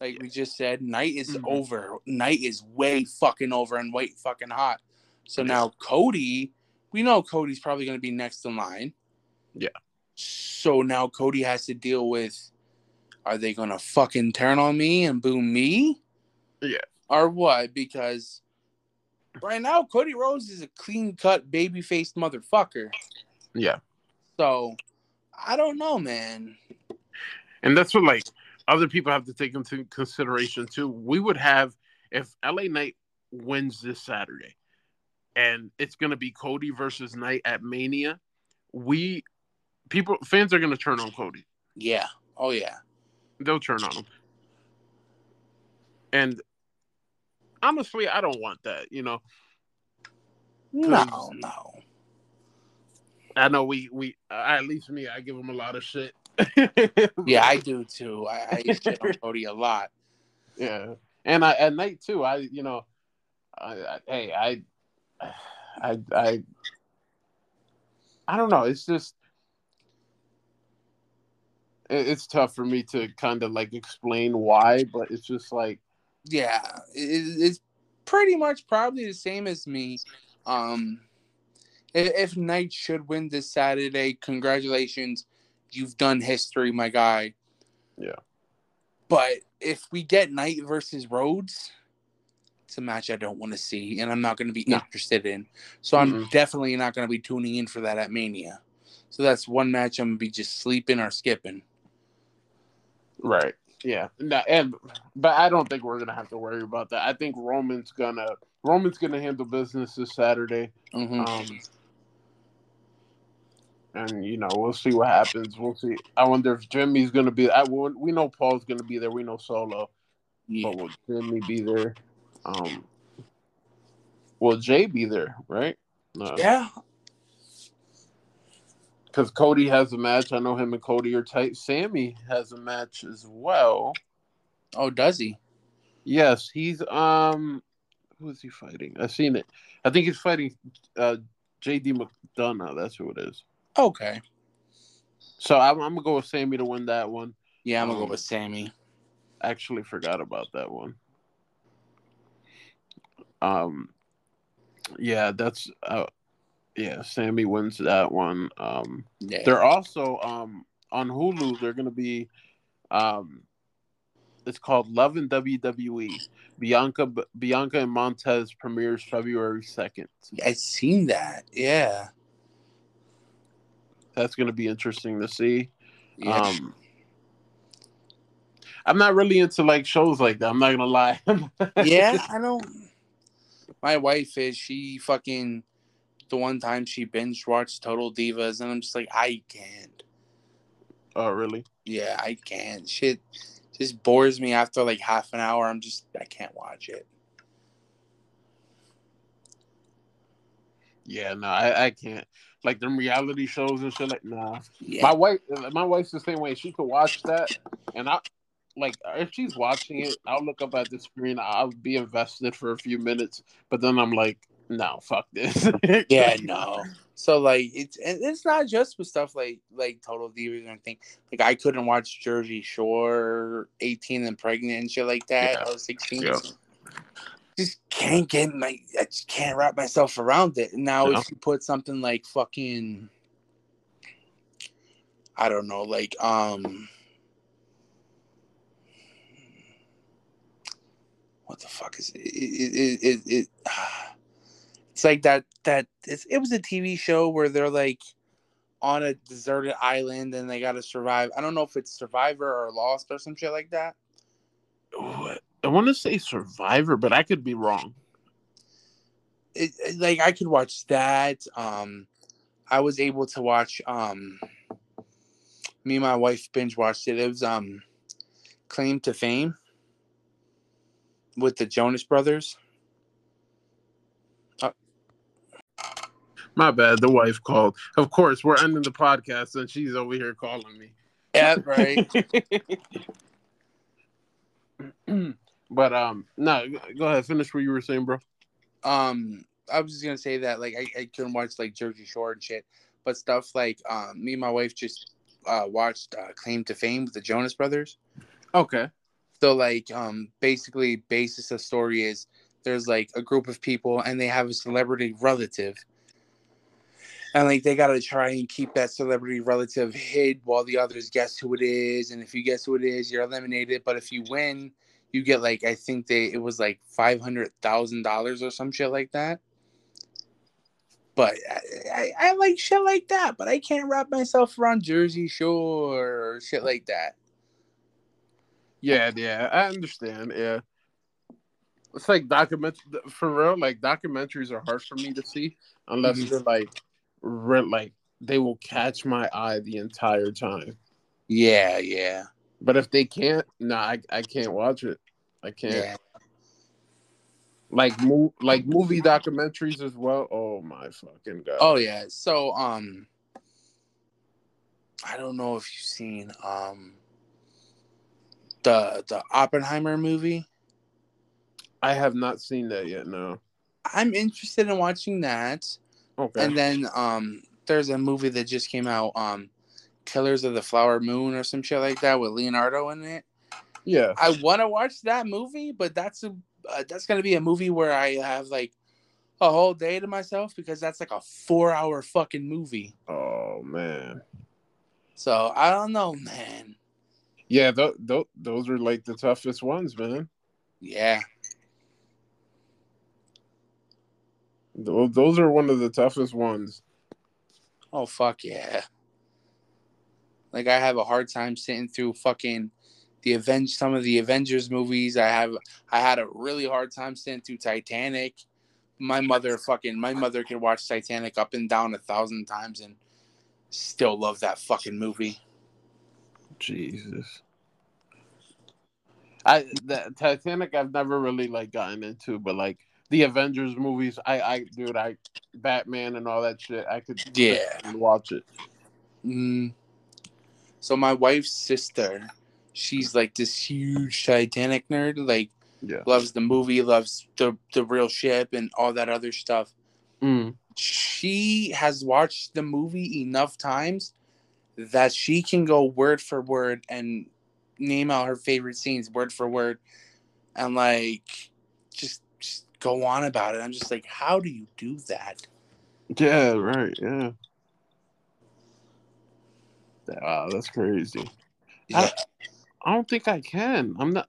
S2: like we just said, Knight is
S1: Mhm.
S2: over. Knight is way fucking over and way fucking hot. So
S1: Yeah.
S2: now Cody, we know Cody's probably going to be next in line.
S1: Yeah.
S2: So now Cody has to deal with, are they going to fucking turn on me and boo me?
S1: Yeah.
S2: Or what? Because right now Cody Rhodes is a clean cut baby faced motherfucker.
S1: Yeah.
S2: So I don't know, man.
S1: And that's what like other people have to take into consideration too. We would have if LA Knight wins this Saturday and it's gonna be Cody versus Knight at Mania, we people fans are gonna turn on Cody.
S2: Yeah. Oh yeah.
S1: They'll turn on him. And honestly, I don't want that, you know.
S2: No, no.
S1: I know we we uh, at least me, I give him a lot of shit.
S2: Yeah, I do too. I, I shit on Cody a lot.
S1: Yeah, and I at night too. I you know, I, I hey I, I I I don't know. It's just it, it's tough for me to kind of like explain why, but it's just like
S2: Yeah, it, it's pretty much probably the same as me. Um, if, if Knight should win this Saturday, congratulations, you've done history, my guy.
S1: Yeah.
S2: But if we get Knight versus Rhodes, it's a match I don't want to see, and I'm not going to be
S1: No.
S2: interested in. So I'm
S1: Mhm.
S2: definitely not going to be tuning in for that at Mania. So that's one match I'm gonna be just sleeping or skipping.
S1: right. Yeah, no, and but I don't think we're gonna have to worry about that. I think Roman's gonna Roman's gonna handle business this Saturday.
S2: Mhm.
S1: Um, and you know we'll see what happens. We'll see. I wonder if Jimmy's gonna be. I will, we know Paul's gonna be there. We know Solo,
S2: yeah.
S1: but will Jimmy be there? Um, will Jey be there? Right? No,
S2: yeah,
S1: because Cody has a match. I know him and Cody are tight. Sammy has a match as well.
S2: Oh, does he?
S1: Yes, he's um, who is he fighting? I've seen it. I think he's fighting uh JD McDonagh. That's who it is.
S2: Okay.
S1: So I'm, I'm gonna go with Sammy to win that one.
S2: Yeah, I'm gonna
S1: Um,
S2: go with Sammy.
S1: actually forgot about that one. Um, yeah, that's uh, yeah. Sammy wins that one. Um,
S2: Yeah.
S1: they're also um on Hulu. They're gonna be um, it's called Love and WWE. Bianca Bianca and Montez premieres February second.
S2: I've seen that. Yeah.
S1: That's gonna be interesting to see. Um, I'm not really into like shows like that. I'm not gonna lie.
S2: yeah, I don't. My wife is. She fucking. The one time she binge watched Total Divas, and I'm just like, I can't.
S1: oh, really?
S2: Yeah, I can't. Shit just bores me after like half an hour. I'm just, I can't watch it.
S1: Yeah, no, I, I can't. Like them reality shows and shit. Like, nah.
S2: Yeah.
S1: My wife, my wife's the same way. She could watch that, and I, like, if she's watching it, I'll look up at the screen. I'll be invested for a few minutes, but then I'm like, no, fuck this.
S2: yeah, no. So like it's and it's not just with stuff like like Total Divas or anything. Like I couldn't watch Jersey Shore, eighteen and pregnant and shit like that.
S1: Yeah.
S2: I was sixteen.
S1: Yeah.
S2: Just can't get my. I just can't wrap myself around it. And now
S1: No.
S2: if you put something like fucking, I don't know, like um. What the fuck is it? It, it, it, it, it's like that that it's, it was a TV show where they're like on a deserted island and they got to survive. I don't know if it's Survivor or Lost or some shit like that.
S1: Ooh, I want to say Survivor, but I could be wrong.
S2: It, it- like I could watch that. Um, I was able to watch. Um, me and my wife binge watched it. It was um, Claim to Fame with the Jonas Brothers.
S1: My bad. The wife called. Of course, we're ending the podcast, and she's over here calling me.
S2: Yeah, right.
S1: but um, no, go ahead. Finish what you were saying, bro.
S2: um I was just gonna say that like I, I couldn't watch like Jersey Shore and shit, but stuff like um me and my wife just uh watched uh, Claim to Fame with the Jonas Brothers.
S1: Okay.
S2: So like um basically basis of story is there's like a group of people and they have a celebrity relative. And like they gotta try and keep that celebrity relative hid while the others guess who it is. And if you guess who it is, you're eliminated. But if you win, you get like I think they it was like five hundred thousand dollars or some shit like that. But I, I, I like shit like that, but I can't wrap myself around Jersey Shore or shit like that.
S1: Yeah, yeah, I understand. Yeah, it's like document for real. Like documentaries are hard for me to see unless
S2: Mhm.
S1: they're like, re- like they will catch my eye the entire time.
S2: Yeah, yeah,
S1: But if they can't, nah, I, I can't watch it. I can't.
S2: yeah.
S1: Like mo- like movie documentaries as well. Oh my fucking god.
S2: Oh yeah. So um I don't know if you've seen um the the Oppenheimer movie.
S1: I have not seen that yet. No.
S2: I'm interested in watching that.
S1: Okay.
S2: And then um there's a movie that just came out um Killers of the Flower Moon or some shit like that with Leonardo in it.
S1: yeah.
S2: I want to watch that movie, but that's a uh, that's going to be a movie where I have like a whole day to myself because that's like a 4-hour fucking movie.
S1: Oh man.
S2: So, I don't know, man.
S1: Yeah. Th- th- those are like the toughest ones, man.
S2: Yeah.
S1: Th- those are one of the toughest ones.
S2: Oh fuck yeah. Like I have a hard time sitting through fucking the Avenge some of the Avengers movies. I have I had a really hard time sitting through Titanic. My mother fucking my mother could watch Titanic up and down a thousand times and still love that fucking movie.
S1: Jesus. I the Titanic I've never really like gotten into, but like the Avengers movies, I I dude, I Batman and all that shit, I could
S2: Yeah.
S1: and watch it.
S2: Mm. So my wife's sister, she's like this huge Titanic nerd, like
S1: Yeah.
S2: loves the movie, loves the the real ship and all that other stuff.
S1: Mm.
S2: she has watched the movie enough times that she can go word for word and name out her favorite scenes word for word and like just, just go on about it. I'm just like, how do you do that?
S1: Yeah, right, yeah. Wow, that's crazy.
S2: Yeah,
S1: I don't think I can. I'm not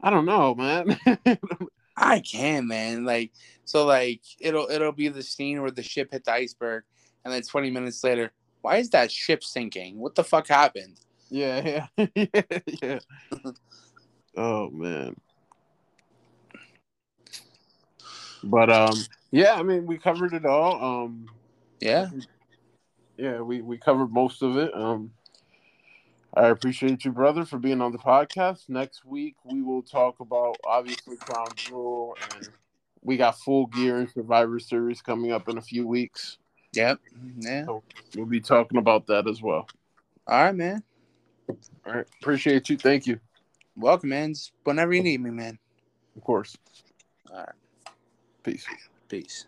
S1: I don't know, man.
S2: I can, man. Like, so like it'll it'll be the scene where the ship hit the iceberg, and then 20 minutes later, why is that ship sinking? What the fuck happened?
S1: yeah, yeah. yeah, yeah. oh man. But um yeah, I mean we covered it all. Um
S2: Yeah,
S1: yeah, we, we covered most of it. Um, I appreciate you, brother, for being on the podcast. Next week we will talk about obviously Crown Jewel, and we got Full Gear and Survivor Series coming up in a few weeks.
S2: yep, yeah.
S1: We'll be talking about that as well.
S2: All right, man.
S1: All right, appreciate you. Thank you.
S2: Welcome, man. Just whenever you need me, man.
S1: Of course.
S2: All right.
S1: Peace.
S2: Peace.